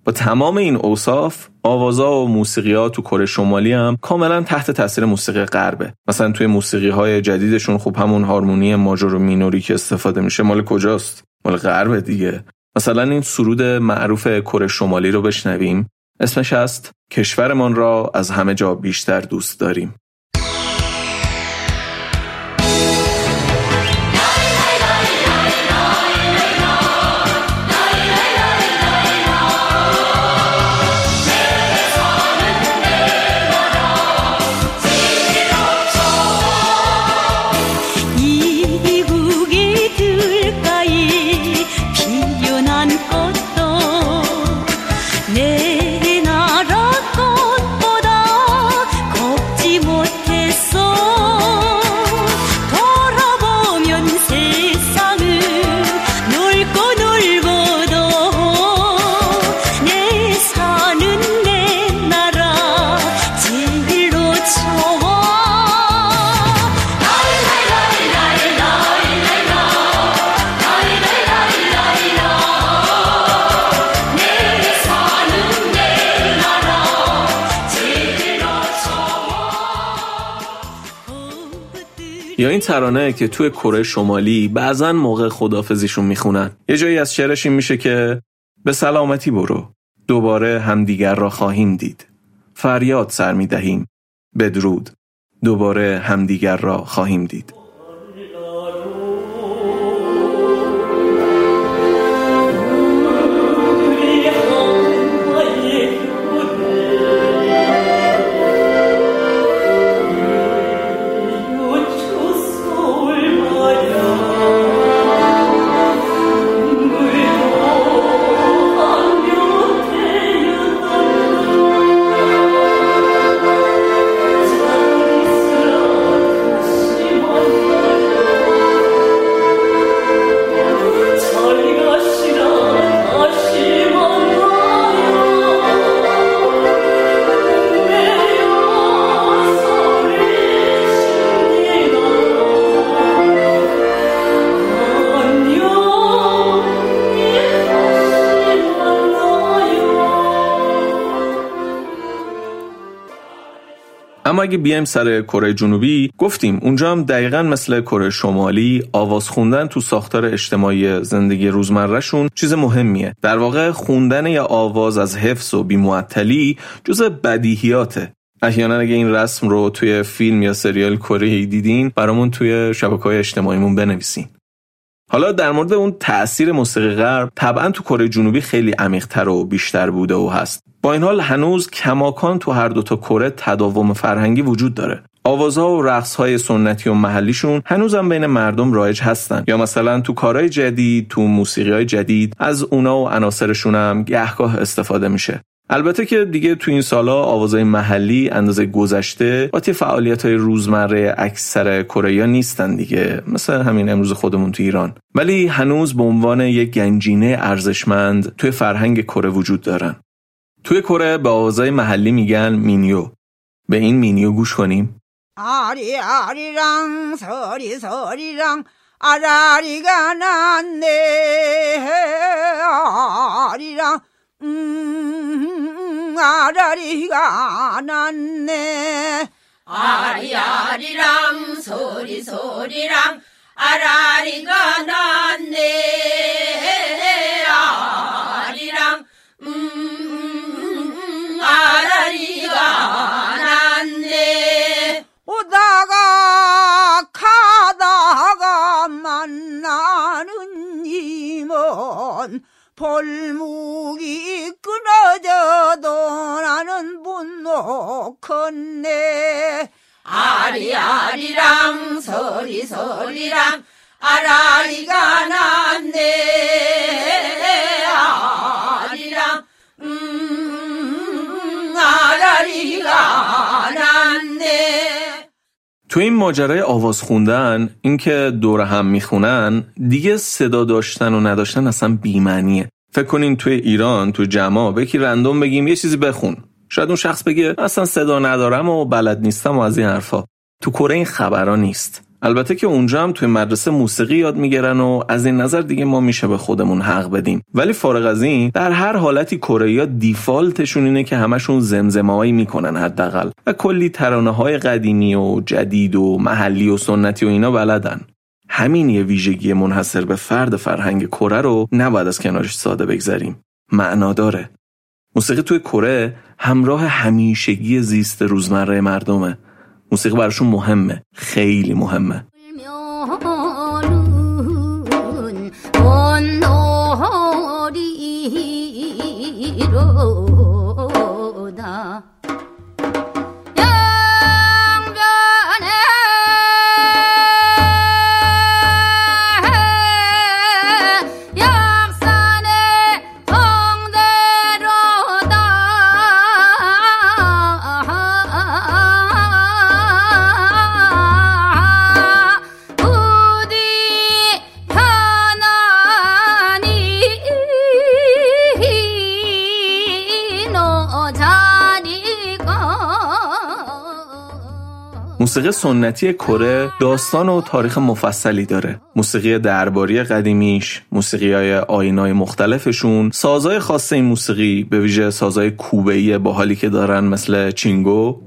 [SPEAKER 2] با تمام این اوصاف آوازا و موسیقی ها تو کره شمالی هم کاملا تحت تاثیر موسیقی غربه. مثلا توی موسیقی های جدیدشون خوب همون هارمونی ماژور و مینوری که استفاده میشه مال کجاست؟ مال غربه دیگه. مثلا این سرود معروف کره شمالی رو بشنویم. اسمش است کشورمان را از همه جا بیشتر دوست داریم. این ترانه که توی کره شمالی بعضا موقع خدافزیشون می‌خونن. یه جایی از شعرش این میشه که به سلامتی برو دوباره همدیگر را خواهیم دید. فریاد سر می‌دهیم. بدرود دوباره همدیگر را خواهیم دید. اما اگه بیایم سر کره جنوبی گفتیم اونجا هم دقیقا مثل کره شمالی آواز خوندن تو ساختار اجتماعی زندگی روزمرهشون چیز مهمیه. در واقع خوندن یا آواز از حفظ و بیمعطلی جز بدیهیاته. احیانا اگه این رسم رو توی فیلم یا سریال کره دیدین برامون توی شبکه های اجتماعیمون بنویسین. حالا در مورد اون تاثیر موسیقی غرب طبعا تو کره جنوبی خیلی عمیقتر و بیشتر بوده و هست. با این حال هنوز کماکان تو هر دوتا کره تداوم فرهنگی وجود داره. آوازها و رقصهای سنتی و محلیشون هنوزم بین مردم رایج هستن. یا مثلا تو کارهای جدید تو موسیقی های جدید از اونا و عناصرشون هم گهگاه استفاده میشه. البته که دیگه تو این سالا آوازهای محلی اندازه گذشته با تی فعالیت های روزمره اکثر کره نیستن دیگه. مثل همین امروز خودمون تو ایران. ولی هنوز به عنوان یک گنجینه ارزشمند توی فرهنگ کره وجود دارن. توی کره به آوازهای محلی میگن مینیو. به این مینیو گوش کنیم. آری آری رنگ ساری ساری رنگ آراریگا ننده آری رنگ 음, 아라리가 났네. 아리아리랑 소리소리랑 아라리가 났네. 아리랑, 음, 음, 아라리가 났네. 오다가 가다가 만나는 이모.
[SPEAKER 3] 벌목이 끊어져도 나는 분노 컸네. 아리아리랑 서리서리랑 아라리가 났네. 아리랑 음 아라리가 났네
[SPEAKER 2] تو این ماجرای آواز خوندن اینکه دور هم می‌خونن دیگه صدا داشتن و نداشتن اصلا بیمعنیه. فکر کنین توی ایران تو جمع بکی رندوم بگیم یه چیزی بخون. شاید اون شخص بگه اصلا صدا ندارم و بلد نیستم و از این حرفا. تو کره این خبرها نیست. البته که اونجا هم توی مدرسه موسیقی یاد می‌گیرن و از این نظر دیگه ما میشه به خودمون حق بدیم. ولی فارغ از این در هر حالتی کره دیفالتشون اینه که همشون زمزمایی می‌کنن حداقل. و کلی ترانه های قدیمی و جدید و محلی و سنتی و اینا بلدن. همین یه ویژگی منحصر به فرد فرهنگ کره رو نباید از کنارش ساده بگذاریم. معنا داره. موسیقی توی کره همراه همیشگی زیست روزمره مردمه. موسیقی براشون مهمه. خیلی مهمه. موسیقی سنتی کره داستان و تاریخ مفصلی داره. موسیقی درباری قدیمیش موسیقی های آینای مختلفشون سازهای خاص این موسیقی به ویژه سازهای کوبه‌ای با حالی که دارن مثل چینگو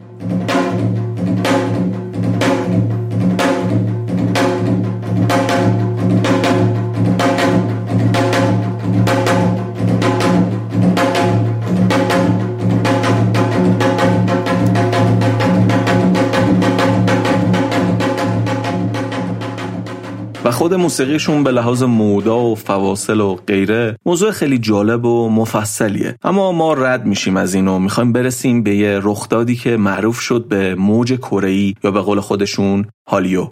[SPEAKER 2] خود موسیقیشون به لحاظ مودا و فواصل و غیره موضوع خیلی جالب و مفصلیه. اما ما رد میشیم از اینو. می‌خوایم برسیم به یه رخدادی که معروف شد به موج کره یا به قول خودشون هالیو.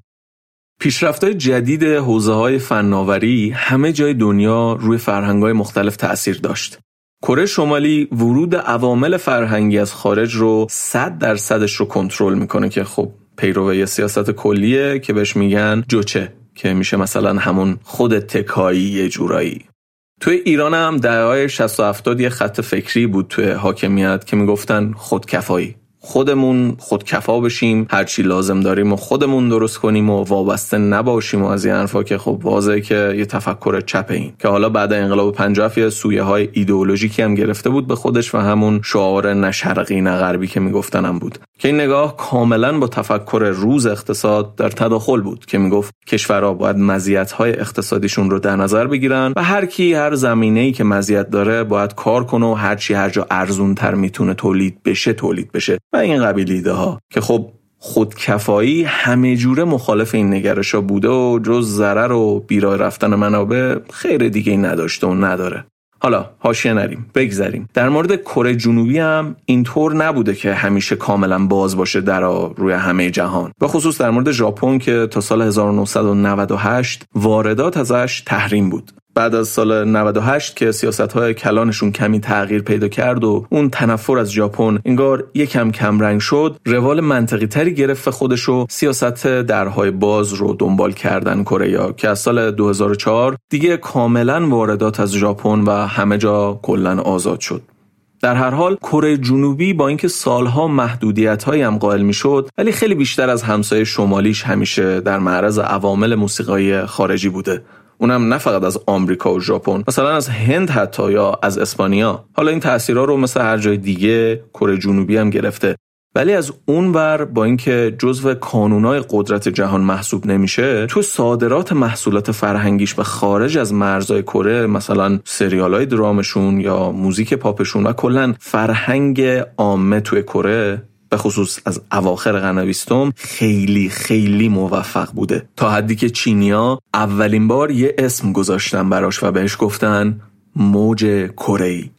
[SPEAKER 2] پیشرفت‌های جدید حوزه های فناوری همه جای دنیا روی فرهنگ‌های مختلف تأثیر داشت. کره شمالی ورود عوامل فرهنگی از خارج رو 100 درصدش رو کنترل می‌کنه که خب پیرو سیاست کلیه که بهش میگن جوچه. که میشه مثلا همون خود تکایی یه جورایی. توی ایران هم دههای 60 و 70 یه خط فکری بود توی حاکمیت که می‌گفتن خودکفایی. خودمون خودکفا بشیم هرچی لازم داریم و خودمون درست کنیم و وابسته نباشیم و از این حرفا که خب واضحه که یه تفکر چپه این. که حالا بعد انقلاب 50 یه سویه های ایدئولوژیکی هم گرفته بود به خودش و همون شعار نه شرقی نه غربی که میگفتنم بود. که این نگاه کاملا با تفکر روز اقتصاد در تداخل بود که می‌گفت کشورها باید مزیت‌های اقتصادیشون رو در نظر بگیرن و هر کی هر زمینه‌ای که مزیت داره باید کار کنه و هر چی هر جا ارزون تر می‌تونه تولید بشه تولید بشه. و این قبیل ایده ها که خب خودکفایی همه جوره مخالف این نگرشا بوده و جز ضرر و بیراه رفتن منابع خیر دیگه نداشته و نداره. حالا حاشیه نریم بگذریم. در مورد کره جنوبی هم اینطور نبوده که همیشه کاملا باز باشه در روی همه جهان. به خصوص در مورد ژاپن که تا سال 1998 واردات ازش تحریم بود. بعد از سال 98 که سیاست های کلانشون کمی تغییر پیدا کرد و اون تنفر از ژاپن انگار یکم کم رنگ شد روال منطقی تری گرفت خودش و سیاست درهای باز رو دنبال کردن کره که از سال 2004 دیگه کاملا واردات از ژاپن و همه جا کلا آزاد شد. در هر حال کره جنوبی با اینکه سالها محدودیت هایی هم قائل می‌شد ولی خیلی بیشتر از همسایه شمالیش همیشه در معرض عوامل موسیقایی خارجی بوده. اونم نه فقط از آمریکا و ژاپن مثلا از هند حتی یا از اسپانیا. حالا این تاثیرها رو مثل هر جای دیگه کره جنوبی هم گرفته. ولی از اون ور با اینکه جزو کانونای قدرت جهان محسوب نمیشه تو صادرات محصولات فرهنگیش به خارج از مرزهای کره مثلا سریال های درامشون یا موزیک پاپشون و کلا فرهنگ عامه توی کره به خصوص از اواخر قرن بیستم خیلی خیلی موفق بوده. تا حدی که چینیا اولین بار یه اسم گذاشتن براش و بهش گفتن موج کره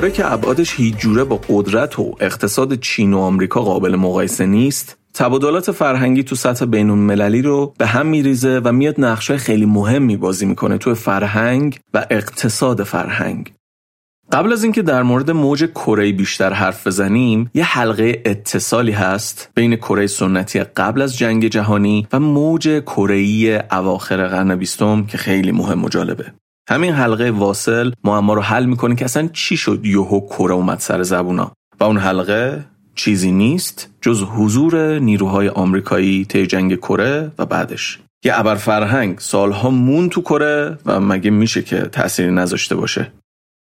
[SPEAKER 2] کره که ابعادش هیچ جوره با قدرت و اقتصاد چین و آمریکا قابل مقایسه نیست تبادلات فرهنگی تو سطح بین المللی رو به هم میریزه و میاد نقشه خیلی مهمی بازی می‌کنه تو فرهنگ و اقتصاد فرهنگ. قبل از اینکه در مورد موج کره بیشتر حرف بزنیم یه حلقه اتصالی هست بین کره سنتی قبل از جنگ جهانی و موج کره اواخر قرن بیستم که خیلی مهم و جالبه. همین حلقه واصل معما رو حل می‌کنه که اصلا چی شد یوهو کره اومد سر زبونا. و اون حلقه چیزی نیست جز حضور نیروهای آمریکایی طی جنگ کره و بعدش. یه ابر فرهنگ سالها مون تو کره و مگه میشه که تأثیری نذاشته باشه؟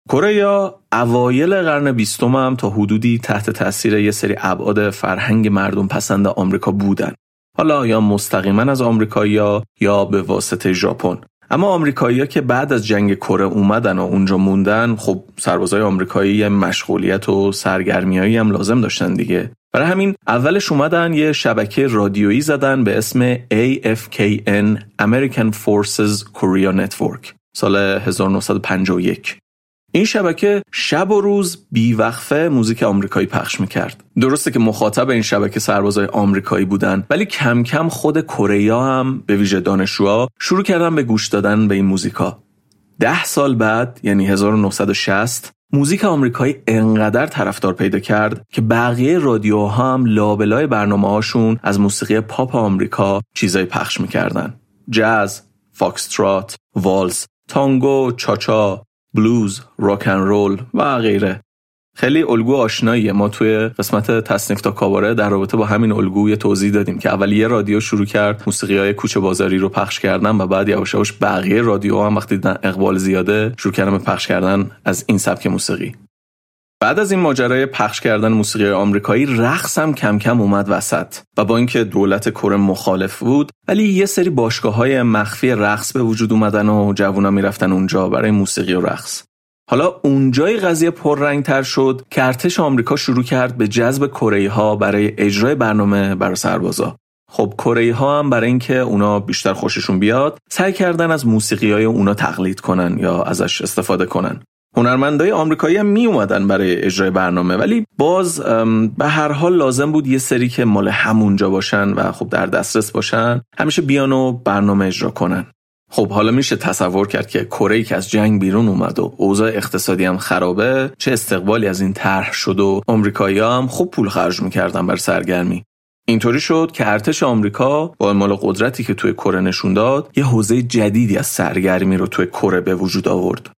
[SPEAKER 2] کره یا اوایل قرن بیستم هم تا حدودی تحت تاثیر یه سری ابعاد فرهنگ مردم پسند آمریکا بودن. حالا یا مستقیما از آمریکایی‌ها یا به واسطه ژاپن. اما آمریکایی‌ها که بعد از جنگ کره اومدن و اونجا موندن خب سربازای آمریکایی مشغولیت و سرگرمیایی هم لازم داشتن دیگه. برای همین اولش اومدن یه شبکه رادیویی زدن به اسم AFKN American Forces Korea Network سال 1951 این شبکه شب و روز بیوقفه موزیک آمریکایی پخش می‌کرد. درسته که مخاطب این شبکه سربازای آمریکایی بودن ولی کم کم خود کره هم به ویژه دانشجوها شروع کردن به گوش دادن به این موزیکا. ده سال بعد یعنی 1960 موزیک آمریکایی انقدر طرفدار پیدا کرد که بقیه رادیوها هم لابلای برنامه هاشون از موسیقی پاپ آمریکا چیزای پخش می‌کردن. جاز، فاکسترات، والز، تانگو، چاچا، بلوز، راک ان رول و غیره. خیلی الگو آشناییه. ما توی قسمت تصنیف تا کاباره در رابطه با همین الگو یه توضیح دادیم که اول یه رادیو شروع کرد موسیقی های کوچه بازاری رو پخش کردن و بعد یواش یواش بقیه رادیو هم وقتی دیدن اقبال زیاده شروع کردن به پخش کردن از این سبک موسیقی. بعد از این ماجرای پخش کردن موسیقی آمریکایی رقص هم کم کم اومد وسط و با اینکه دولت کره مخالف بود ولی یه سری باشگاه های مخفی رقص به وجود اومدن و جوونا می‌رفتن اونجا برای موسیقی و رقص. حالا اونجای قضیه پررنگ تر شد که ارتش آمریکا شروع کرد به جذب کره ها برای اجرای برنامه برای سربازا. خب کره ها هم برای اینکه اونا بیشتر خوششون بیاد سعی کردن از موسیقی های اونا تقلید کنن یا ازش استفاده کنن. هنرمندای آمریکایی هم می اومدن برای اجرای برنامه. ولی باز به هر حال لازم بود یه سری که مال همونجا باشن و خب در دسترس باشن همیشه بیان و برنامه اجرا کنن. خب حالا میشه تصور کرد که کره که از جنگ بیرون اومد و اوضاع اقتصادی هم خرابه چه استقبالی از این طرح شد و آمریکایی هم خوب پول خرج می‌کردن بر سرگرمی. اینطوری شد که ارتش آمریکا با مال قدرتی که توی کره نشون داد یه حوزه جدیدی از سرگرمی رو توی کره به وجود آورد.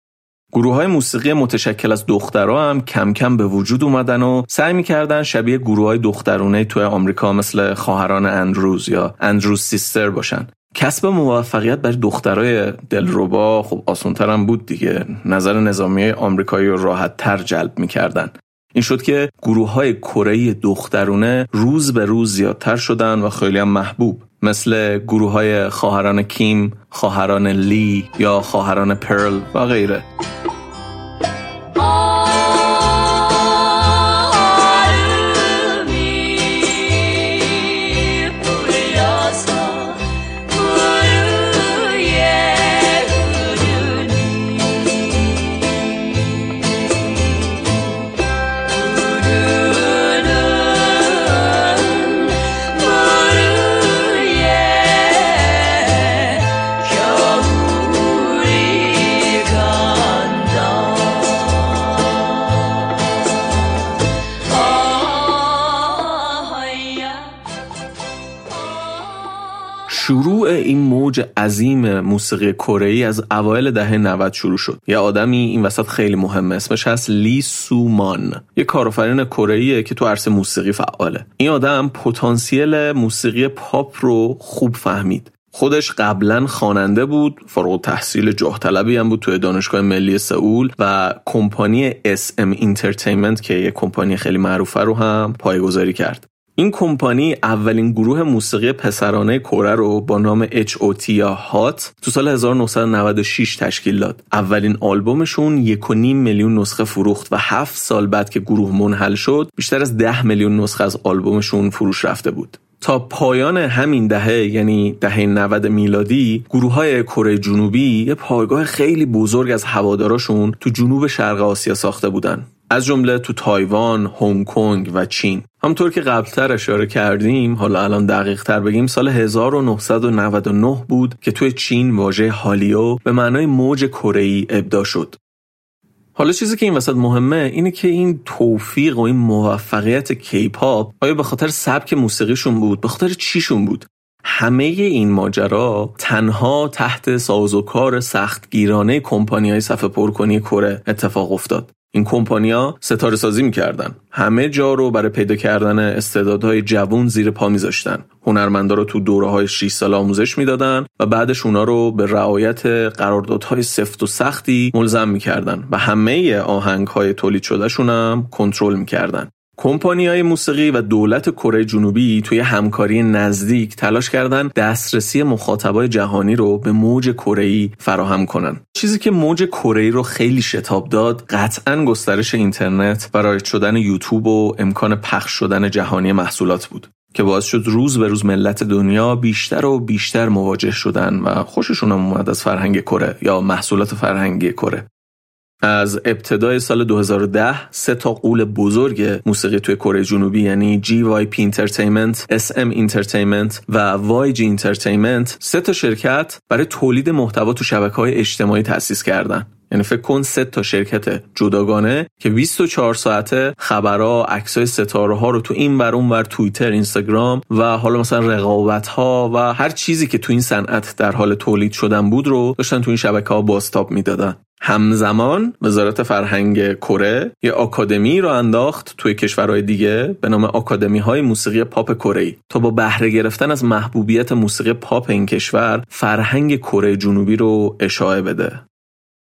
[SPEAKER 2] گروه های موسیقی متشکل از دخترها هم کم کم به وجود اومدن و سعی می‌کردن شبیه گروه های دخترونه توی آمریکا مثل خواهران اندروز یا اندروز سیستر باشن. کسب موفقیت برای دخترای دلربا خب آسانتر هم بود دیگه. نظر نظامی آمریکایی رو راحت تر جلب می‌کردن. این شد که گروه های کره دخترونه روز به روز زیادتر شدن و خیلی هم محبوب. مثل گروه های خواهران کیم، خواهران لی یا خواهران پرل و غیره. شروع این موج عظیم موسیقی کره از اوایل دهه 90 شروع شد. یه آدمی این وسط خیلی مهمه اسمش هست لی سومان. یه کارآفرین کره که تو عرصه موسیقی فعاله. این آدم پتانسیل موسیقی پاپ رو خوب فهمید. خودش قبلا خواننده بود فارغ تحصیل جاه طلبی هم بود توی دانشگاه ملی سئول و کمپانی SM Entertainment که یه کمپانی خیلی معروفه رو هم پایگذاری کرد. این کمپانی اولین گروه موسیقی پسرانه کره رو با نام HOT یا هات تو سال 1996 تشکیل داد. اولین آلبومشون یک و نیم میلیون نسخه فروخت و هفت سال بعد که گروه منحل شد بیشتر از ده میلیون نسخه از آلبومشون فروش رفته بود. تا پایان همین دهه یعنی دهه 90 میلادی گروه های کره جنوبی یه پایگاه خیلی بزرگ از هواداراشون تو جنوب شرق آسیا ساخته بودن از جمله تو تایوان، هنگ کنگ و چین. همطور که قبلتر اشاره کردیم، حالا الان دقیق تر بگیم سال 1999 بود که توی چین واژه هالیو به معنای موج کره ابدا شد. حالا چیزی که این وسط مهمه اینه که این توفیق و این موفقیت کیپاپ آیا به خاطر سبک موسیقیشون بود به خاطر چیشون بود همه این ماجرا تنها تحت سازوکار سختگیرانه کمپانی های صفحه پرکنی کره اتفاق افتاد این کمپانیا ستاره سازی می‌کردن. همه جا رو برای پیدا کردن استعدادهای جوون زیر پا میذاشتن. هنرمندا رو تو دوره های 6 سال آموزش می‌دادن و بعدش اونا رو به رعایت قراردادهای سفت و سختی ملزم می‌کردن و همه آهنگ های تولید شدهشون هم کنترل می‌کردن. کمپانی های موسیقی و دولت کره جنوبی توی همکاری نزدیک تلاش کردن دسترسی مخاطبای جهانی رو به موج کره فراهم کنن. چیزی که موج کره رو خیلی شتاب داد قطعا گسترش اینترنت و رایج شدن یوتیوب و امکان پخش شدن جهانی محصولات بود که باعث شد روز به روز ملت دنیا بیشتر و بیشتر مواجه شدن و خوششون هم اومد از فرهنگ کره یا محصولات فرهنگی کره. از ابتدای سال 2010 سه تا قول بزرگ موسیقی توی کره جنوبی یعنی GYP Entertainment, SM Entertainment و YG Entertainment سه تا شرکت برای تولید محتوا تو شبکه های اجتماعی تأسیس کردن. یعنی فکر کن سه تا شرکت جداگانه که 24 ساعته خبرها عکسای ستاره ها رو تو این ور اون ور توییتر اینستاگرام و حالا مثلا رقابت ها و هر چیزی که تو این صنعت در حال تولید شدن بود رو داشتن تو این شبکه ها باستاب می‌دادن. همزمان وزارت فرهنگ کره یه آکادمی رو انداخت توی کشورهای دیگه به نام آکادمی های موسیقی پاپ کره تا با بهره گرفتن از محبوبیت موسیقی پاپ این کشور فرهنگ کره جنوبی رو اشاعه بده.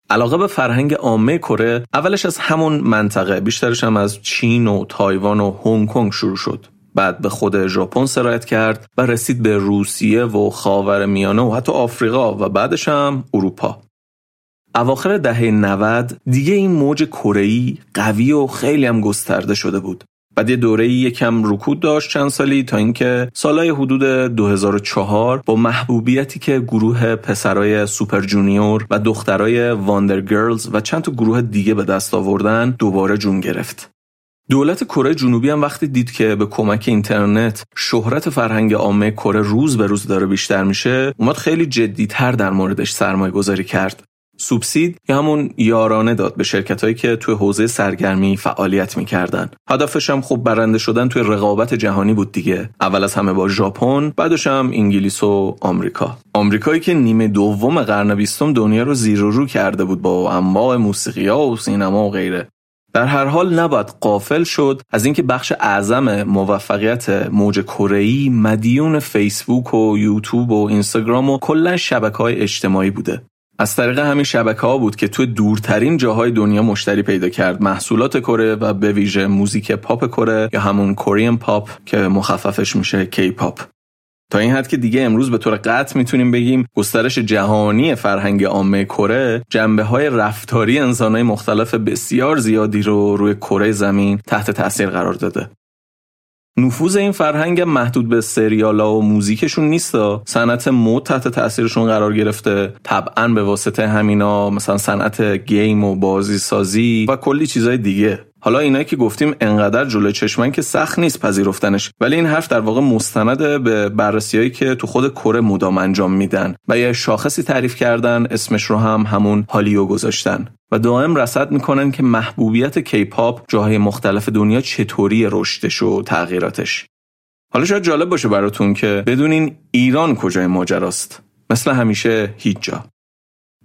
[SPEAKER 2] علاقه به فرهنگ عامه کره اولش از همون منطقه بیشترش هم از چین و تایوان و هنگ کنگ شروع شد. بعد به خود ژاپن سرایت کرد و رسید به روسیه و خاور میانه و حتی آفریقا و بعدش هم اروپا. اواخر دهه 90 دیگه این موج کره‌ای قوی و خیلی هم گسترده شده بود. بعد یه دوره یکم رکود داشت چند سالی تا اینکه سالهای حدود 2004 با محبوبیتی که گروه پسرای سوپر جونیور و دخترای واندر گرلز و چند تا گروه دیگه به دست آوردن دوباره جون گرفت. دولت کره جنوبی هم وقتی دید که به کمک اینترنت شهرت فرهنگ عامه کره روز به روز داره بیشتر میشه اومد خیلی جدیتر در موردش سرمایه گذاری کرد سوبسید یا همون یارانه داد به شرکت هایی که توی حوزه سرگرمی فعالیت می‌کردن. هدفش هم خوب برنده شدن توی رقابت جهانی بود دیگه. اول از همه با ژاپن بعدش هم انگلیس و آمریکا. آمریکایی که نیمه دوم قرن بیستم دنیا رو زیر و رو کرده بود با انواع موسیقی ها و سینما و غیره. در هر حال نباید قافل شد از اینکه بخش اعظم موفقیت موج کره‌ای مدیون فیسبوک و یوتیوب و اینستاگرام و کلا شبکه های اجتماعی بوده. از طریق همین شبکه ها بود که توی دورترین جاهای دنیا مشتری پیدا کرد. محصولات کره و به ویژه موزیک پاپ کره یا همون Korean pop که مخففش میشه کی پاپ تا این حد که دیگه امروز به طور قطع می‌تونیم بگیم گسترش جهانی فرهنگ عامه کره جنبه های رفتاری انسانهای مختلف بسیار زیادی رو روی کره زمین تحت تاثیر قرار داده. نفوذ این فرهنگ محدود به سریالا و موزیکشون نیستا صنعت مد تحت تاثیرشون قرار گرفته. طبعا به واسطه همینا مثلا صنعت game و بازی سازی و کلی چیزای دیگه. حالا اینایی که گفتیم انقدر جلوی چشمن که سخت نیست پذیرفتنش ولی این حرف در واقع مستند به بررسیایی که تو خود کره مدام انجام میدن و یه شاخصی تعریف کردن اسمش رو هم همون هالیو گذاشتن. و دائم رصد می‌کنن که محبوبیت کیپاپ جاهای مختلف دنیا چطوری رشدش و تغییراتش. حالا شاید جالب باشه براتون که بدونین ایران کجای ماجراست. مثل همیشه هیچ جا.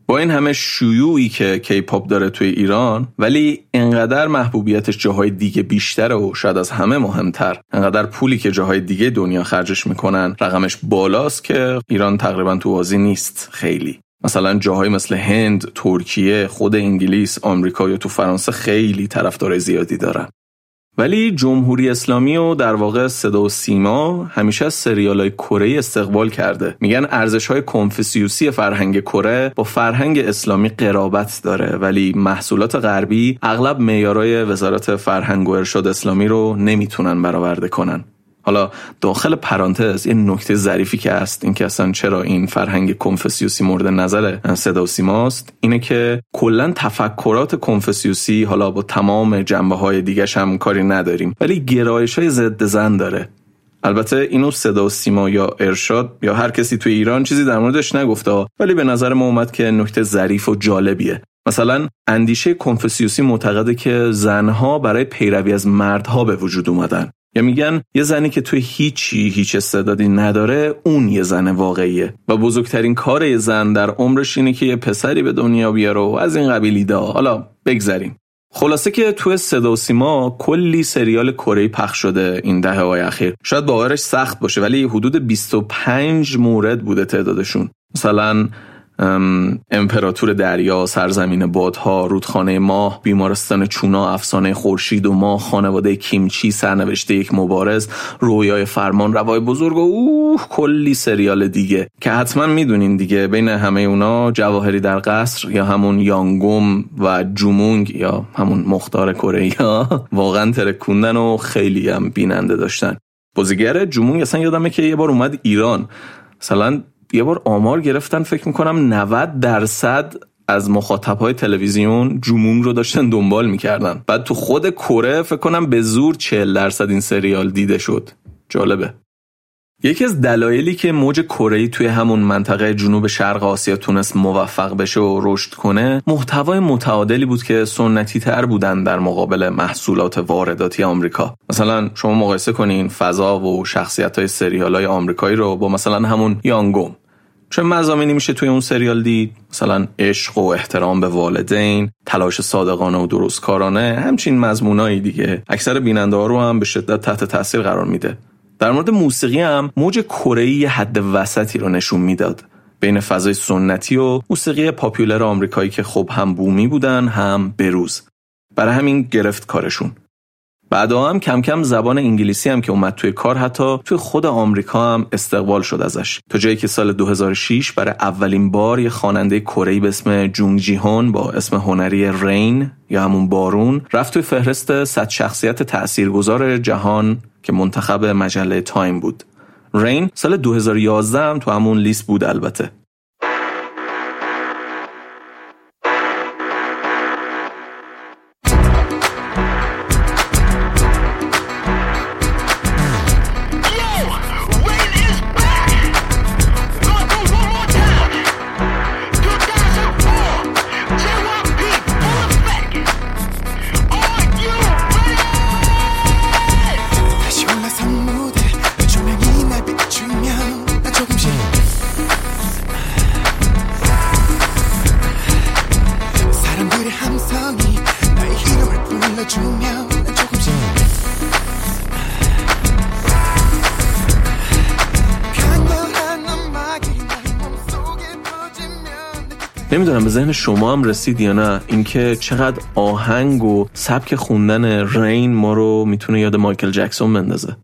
[SPEAKER 2] با این همه شیوعی که کیپاپ داره توی ایران ولی انقدر محبوبیتش جاهای دیگه بیشتره و شاید از همه مهمتر انقدر پولی که جاهای دیگه دنیا خرجش می‌کنن رقمش بالاست که ایران تقریبا تو بازی نیست خیلی مثلا جاهای مثل هند، ترکیه، خود انگلیس، آمریکا یا تو فرانسه خیلی طرفدار زیادی دارن. ولی جمهوری اسلامی و در واقع صدا و سیما همیشه از سریال های کره استقبال کرده. میگن ارزش های کنفسیوسی فرهنگ کره با فرهنگ اسلامی قرابت داره ولی محصولات غربی اغلب معیارای وزارت فرهنگ و ارشاد اسلامی رو نمی‌تونن برآورده کنن. حالا داخل پرانتز یه نکته ظریفی که هست این که اصلا چرا این فرهنگ کنفسیوسی مورد نظر صدا و سیماست اینه که کلا تفکرات کنفسیوسی حالا با تمام جنبه های هم کاری نداریم ولی گرایش های ضد زن داره. البته اینو صدا و سیما یا ارشاد یا هر کسی توی ایران چیزی در موردش نگفته ولی به نظر ما اومد که نکته ظریف و جالبیه. مثلا اندیشه کنفسیوسی معتقده که زنها برای پیروی از مردها به وجود اومدن. یا میگن یه زنی که توی هیچی هیچ استعدادی نداره اون یه زن واقعیه. و بزرگترین کار یه زن در عمرش اینه که یه پسری به دنیا بیاره و از این قبیلی دا حالا بگذریم. خلاصه که توی صدا و سیما کلی سریال کره پخش شده این دهه های اخیر. شاید باورش سخت باشه ولی حدود 25 مورد بوده تعدادشون. مثلا امپراتور دریا، سرزمین بادها، رودخانه ماه، بیمارستان چونا، افسانه خورشید و ماه، خانواده کیمچی، سرنوشته یک مبارز، رویای فرمان، روای بزرگ و اوه کلی سریال دیگه. که حتما می‌دونین دیگه بین همه اونا جواهری در قصر یا همون یانگوم و جومونگ یا همون مختار کره واقعا ترکوندن و خیلی هم بیننده داشتن. بازیگر جومونگ اصلا یادمه که یه بار اومد ایران. مثلا یه بار آمار گرفتن فکر می‌کنم 90 درصد از مخاطب های تلویزیون جمون رو داشتن دنبال می‌کردن. بعد تو خود کره فکر کنم به زور 40 درصد این سریال دیده شد. جالبه. یکی از دلایلی که موج کره توی همون منطقه جنوب شرق آسیا تونست موفق بشه و رشد کنه محتوای متعادلی بود که سنتی تر بودن در مقابل محصولات وارداتی آمریکا. مثلا شما مقایسه کنین فضا و شخصیت های سریال های آمریکایی رو با مثلا همون یانگوم چه مزامینی میشه توی اون سریال دید مثلا عشق و احترام به والدین تلاش صادقانه و درستکارانه همچین مضمونایی دیگه. اکثر بیننده ها رو هم به شدت تحت تاثیر قرار میده. در مورد موسیقی هم موج کره حد وسطی رو نشون می‌داد. بین فضای سنتی و موسیقی پاپولر آمریکایی که خب هم بومی بودن هم بروز. برای همین گرفت کارشون. بعدا هم کم کم زبان انگلیسی هم که اومد توی کار حتی توی خود آمریکا هم استقبال شد ازش. تا جایی که سال 2006 برای اولین بار یه خواننده کره به اسم جونگ جی هون با اسم هنری رین یا همون بارون رفت توی فهرست صد شخصیت تاثیرگذار جهان که منتخب مجله تایم بود. رین سال 2011 هم تو همون لیست بود البته. ذهن شما هم رسید یا نه؟ اینکه چقدر آهنگ و سبک خوندن رین ما رو می‌تونه یاد مایکل جکسون بندازه.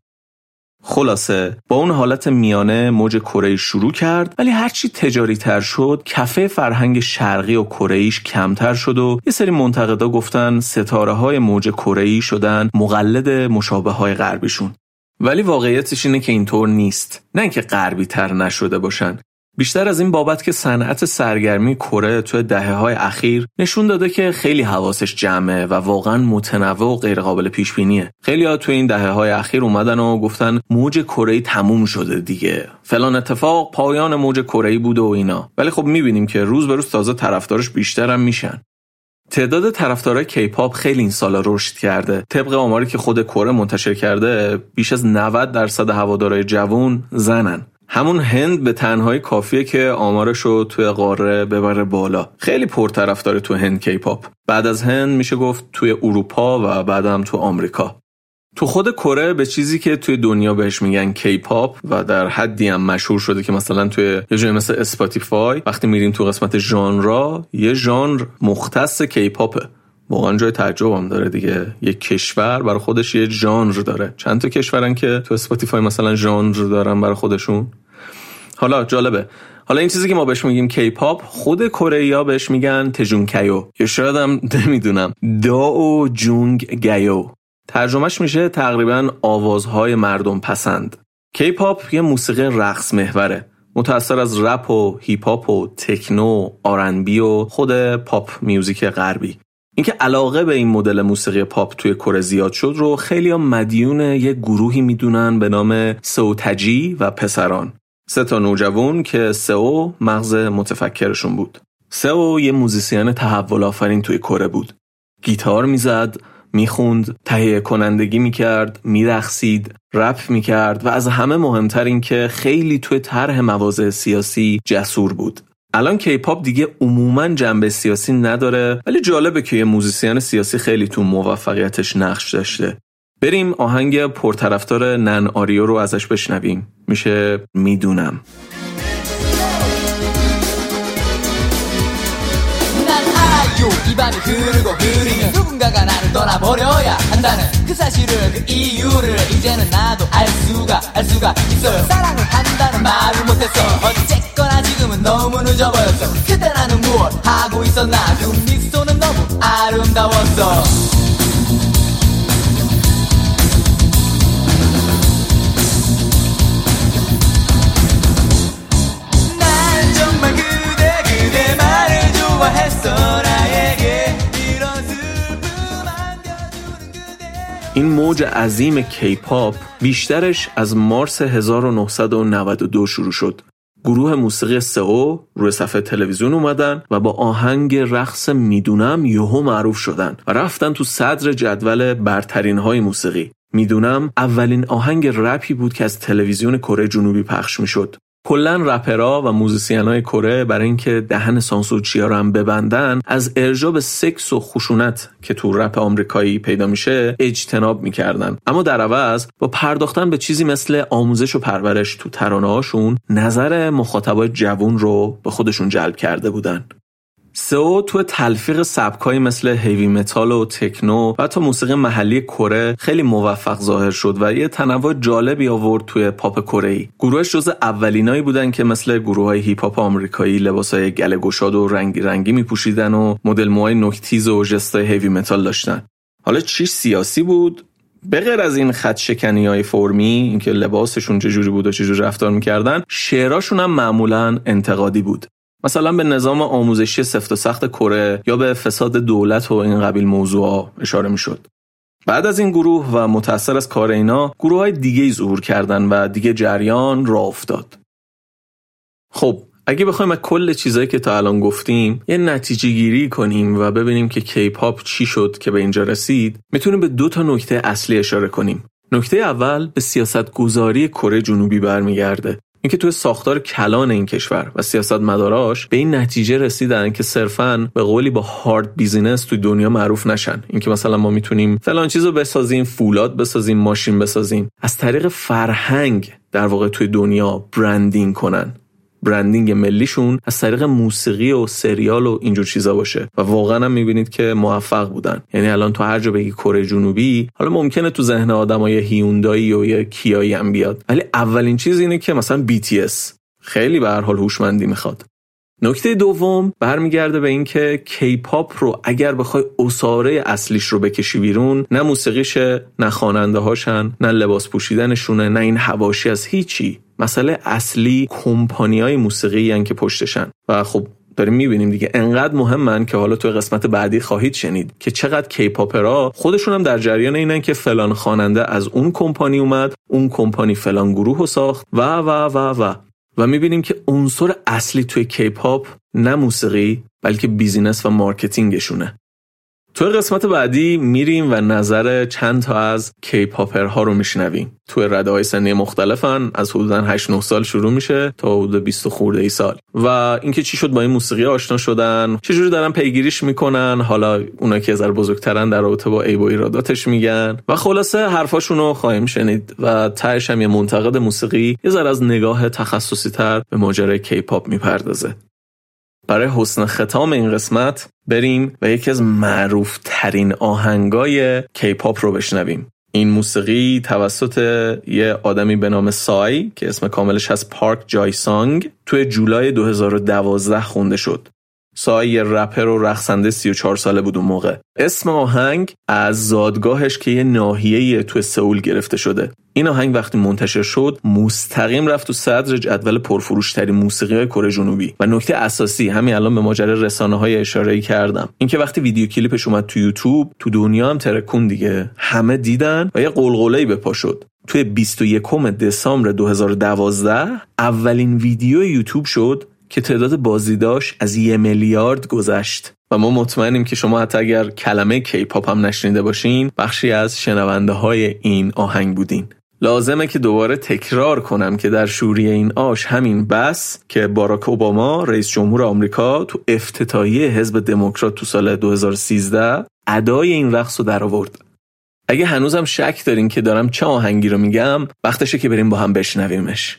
[SPEAKER 2] خلاصه با اون حالت میانه موج کره شروع کرد ولی هرچی تجاری تر شد کفه فرهنگ شرقی و کره کمتر شد و یه سری منتقدا گفتن ستاره های موج کره شدن مقلد مشابه های غربیشون. ولی واقعیتش اینه که اینطور نیست. نه اینکه غربی تر نشده باشن. بیشتر از این بابت که صنعت سرگرمی کره توی دهه های اخیر نشون داده که خیلی حواسش جمعه و واقعا متنوع و غیرقابل پیش بینیه خیلی ها توی این دهه های اخیر اومدن و گفتن موج کره تموم شده دیگه فلان اتفاق پایان موج کره بوده و اینا ولی خب می‌بینیم که روز به روز تازه طرفدارش بیشتر هم میشن تعداد طرفدارای کیپاپ خیلی این سالا رشد کرده. طبق آماری که خود کره منتشر کرده، بیش از 90 درصد هوادارای جوون زنن. همون هند به تنهایی کافیه که آمارش رو توی قاره ببره بالا. خیلی پرطرفدار تو هند کیپاپ بعد از هند میشه گفت توی اروپا و بعدم تو آمریکا. تو خود کره به چیزی که توی دنیا بهش میگن کیپاپ و در حدی هم مشهور شده که مثلا توی یه جای مثل اسپاتیفای وقتی میریم تو قسمت ژانرا یه ژانر مختص کیپاپه واقعا جای تعجب داره دیگه. یک کشور برای خودش یه ژانر داره. چند تا کشورن که تو اسپاتیفای مثلا ژانر دارن برای خودشون. حالا جالبه. حالا این چیزی که ما بهش میگیم کیپاپ خود کره بهش میگن تجونکیو یا شاید هم نمی‌دونم. داو جونگ گیو ترجمهش میشه تقریبا آوازهای مردم پسند. کیپاپ یه موسیقی رقص محوره. متأثر از رپ و هیپ هاپ و تکنو، R&B و خود pop music غربی. اینکه علاقه به این مدل موسیقی پاپ توی کره زیاد شد رو خیلی مدیون یه گروهی می‌دونن به نام سئو تیجی و پسران. سه تا نوجوان که سئو مغز متفکرشون بود. سئو یه musician تحول آفرین توی کره بود. گیتار می‌زد می‌خوند تهیه کنندگی می‌کرد می‌رقصید رپ می‌کرد و از همه مهمتر این که خیلی توی طرح مواضع سیاسی جسور بود. الان کیپاپ دیگه عموما جنبه سیاسی نداره ولی جالبه که یه موزیسین سیاسی خیلی تو موفقیتش نقش داشته بریم آهنگ پرطرفدار نن آریو رو ازش بشنویم میشه میدونم 돌아보려야 한다는 그 사실을 그 이유를 이제는 나도 알 수가 알 수가 있어요 사랑을 한다는 말을 못했어 어쨌거나 지금은 너무 늦어버렸어 그때 나는 무엇 하고 있었나 그 미소는 너무 아름다웠어 난 정말 그대 그대만을 좋아했어 این موج عظیم کیپاپ بیشترش از مارس 1992 شروع شد. گروه موسیقی سئو روی صفحه تلویزیون اومدن و با آهنگ رقص می‌دونم یهو معروف شدن و رفتن تو صدر جدول برترین های موسیقی. می‌دونم اولین آهنگ رپی بود که از تلویزیون کره جنوبی پخش می‌شد. کلا رپرها و های کره برای اینکه دهن سانسورچیا رو هم ببندن از ارجاع سکس و خشونت که تو رپ آمریکایی پیدا میشه اجتناب می‌کردن. اما در عوض با پرداختن به چیزی مثل آموزش و پرورش تو ترانه هاشون نظر مخاطبای جوون رو به خودشون جلب کرده بودن. سئو تو تلفیق سبکایی مثل هیوی متال و تکنو و تا موسیقی محلی کره خیلی موفق ظاهر شد و یه تنوع جالبی آورد توی پاپ کره ای گروهش جز اولینایی بودن که مثل گروه های هیپ هاپ آمریکایی لباسای گله گشاد و رنگی رنگی میپوشیدن و مدل موهای نوک‌تیز و ژستای هیوی متال داشتن. حالا چیش سیاسی بود؟ به غیر از این خط شکنی های فرمی اینکه لباسشون چجوری بود و چجوری رفتار می‌کردن شعراشون هم معمولا انتقادی بود. مثلا به نظام آموزشی سفت و سخت کره یا به فساد دولت و این قبیل موضوع اشاره می‌شد. بعد از این گروه و متأثر از کار اینا گروه های دیگه ظهور کردن و دیگه جریان را افتاد. خب اگه بخوایم از کل چیزایی که تا الان گفتیم یه نتیجه گیری کنیم و ببینیم که کیپاپ چی شد که به اینجا رسید می‌تونیم به دو تا نکته اصلی اشاره کنیم نکته اول به سیاست گذاری کره جنوبی برمیگرده اینکه توی ساختار کلان این کشور و سیاست مداراش به این نتیجه رسیدن که صرفا به قولی با hard business توی دنیا معروف نشن. اینکه مثلا ما می‌تونیم فلان چیزو بسازیم فولاد بسازیم ماشین بسازیم. از طریق فرهنگ در واقع توی دنیا branding کنن. branding ملیشون از طریق موسیقی و سریال و اینجور چیزا باشه. و واقعا هم می‌بینید که موفق بودن. یعنی الان تو هر جا بگی کره جنوبی حالا ممکنه تو ذهن آدمای هیوندایی و یه کیایی هم بیاد. ولی اولین چیز اینه که مثلا BTS خیلی به هر حال هوشمندی می‌خواد. نکته دوم برمیگرده به اینکه کیپاپ رو اگر بخوای اساره اصلیش رو بکشی بیرون نه موسیقیشه نه خواننده هاشن نه لباس پوشیدنشونه نه این هواشی از هیچی. مسئله اصلی کمپانی های موسیقی که پشتشن. و خب داریم می‌بینیم دیگه انقدر مهمن که حالا توی قسمت بعدی خواهید شنید که چقدر کیپاپرا خودشون هم در جریان اینن که فلان خواننده از اون کمپانی اومد اون کمپانی فلان گروه ساخت و و و و. و می‌بینیم که عنصر اصلی توی K-pop نه موسیقی بلکه business و marketing شونه تو قسمت بعدی میریم و نظر چند تا از K-popper ها رو میشنویم. تو رده های سنی مختلفن از حدودا 8 9 سال شروع میشه تا حدود 20 خورده ای سال. و اینکه چی شد با این موسیقی آشنا شدن چجوری دارن پیگیریش می‌کنن حالا اونا که از بزرگترن در رابطه با عیب و ایراداتش میگن. و خلاصه حرفاشون رو خواهیم شنید و تهش هم یه منتقد موسیقی یه ذره از نگاه تخصصی تر به ماجرای K-pop می‌پردازه. برای حسن ختام این قسمت بریم و یکی از معروف ترین آهنگای کیپاپ رو بشنویم. این موسیقی توسط یه آدمی به نام سای که اسم کاملش هست پارک جای سانگ توی جولای 2012 خونده شد. سای یه رپر و رقصنده 34 ساله بود اون موقع. اسم آهنگ از زادگاهش که یه ناحیه توی سئول گرفته شده. این آهنگ وقتی منتشر شد مستقیم رفت تو صدر جدول پرفروشترین موسیقی های کره جنوبی. و نکته اساسی همین الان به ماجرا رسانه های اشاره کردم. اینکه وقتی ویدیو کلیپش اومد تو یوتیوب تو دنیا هم ترکون دیگه. همه دیدن و یه قلقله‌ای به پا شد. توی 21 دسامبر 2012 اولین ویدیو یوتیوب شد که تعداد بازدیداش از یه میلیارد گذشت. و ما مطمئنیم که شما حتی اگر کلمه کیپاپ هم نشنیده باشین بخشی از شنونده های این آهنگ بودین. لازمه که دوباره تکرار کنم که در شوری این آش همین بس که باراک اوباما رئیس جمهور آمریکا تو افتتاحیه حزب دموکرات تو سال 2013 ادای این رقص رو در آورد اگه هنوزم شک دارین که دارم چه آهنگی رو میگم وقتشه که بریم با هم بشنویمش.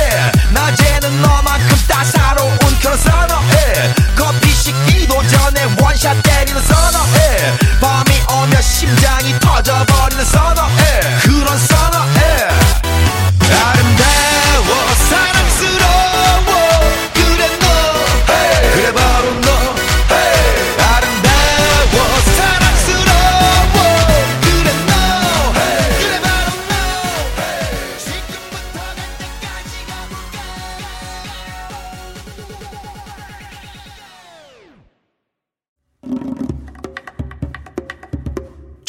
[SPEAKER 2] 낮에는 너만큼 따사로운 그런 선어해. 커피 식기도 전에 원샷 때리는 선어해. 밤이 오면 심장이 터져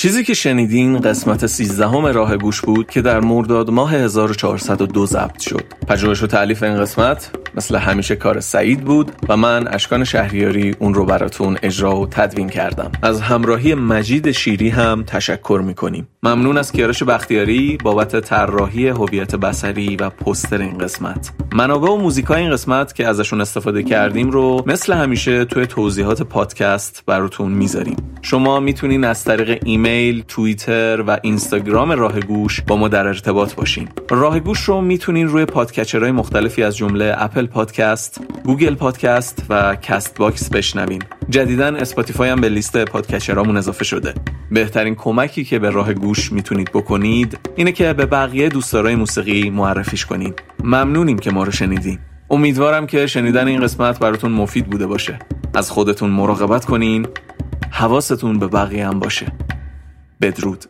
[SPEAKER 2] چیزی که شنیدین قسمت 13 همه راه گوش بود که در مرداد ماه 1402 ضبط شد. پژوهش و تعلیف این قسمت مثل همیشه کار سعید بود و من اشکان شهریاری اون رو براتون اجرا و تدوین کردم. از همراهی مجید شیری هم تشکر می‌کنیم. ممنون از کیارش بختیاری بابت طراحی هویت بصری و پستر این قسمت. منابع و موزیکای این قسمت که ازشون استفاده کردیم رو مثل همیشه توی توضیحات پادکست براتون می‌ذاریم. شما می‌تونین از طریق ایمیل، توییتر و اینستاگرام راه گوش با ما در ارتباط باشین. راه گوش رو می‌تونین روی podcatcher های مختلفی از جمله Apple Podcast، Google Podcast و Castbox بشنوین. جدیدا Spotify هم به لیست podcatcher امون اضافه شده. بهترین کمکی که به راه گوش می‌تونید بکنید اینه که به بقیه دوستدارای موسیقی معرفیش کنید. ممنونیم که ما رو شنیدین. امیدوارم که شنیدن این قسمت براتون مفید بوده باشه. از خودتون مراقبت کنین حواستون به بقیه هم باشه بدرود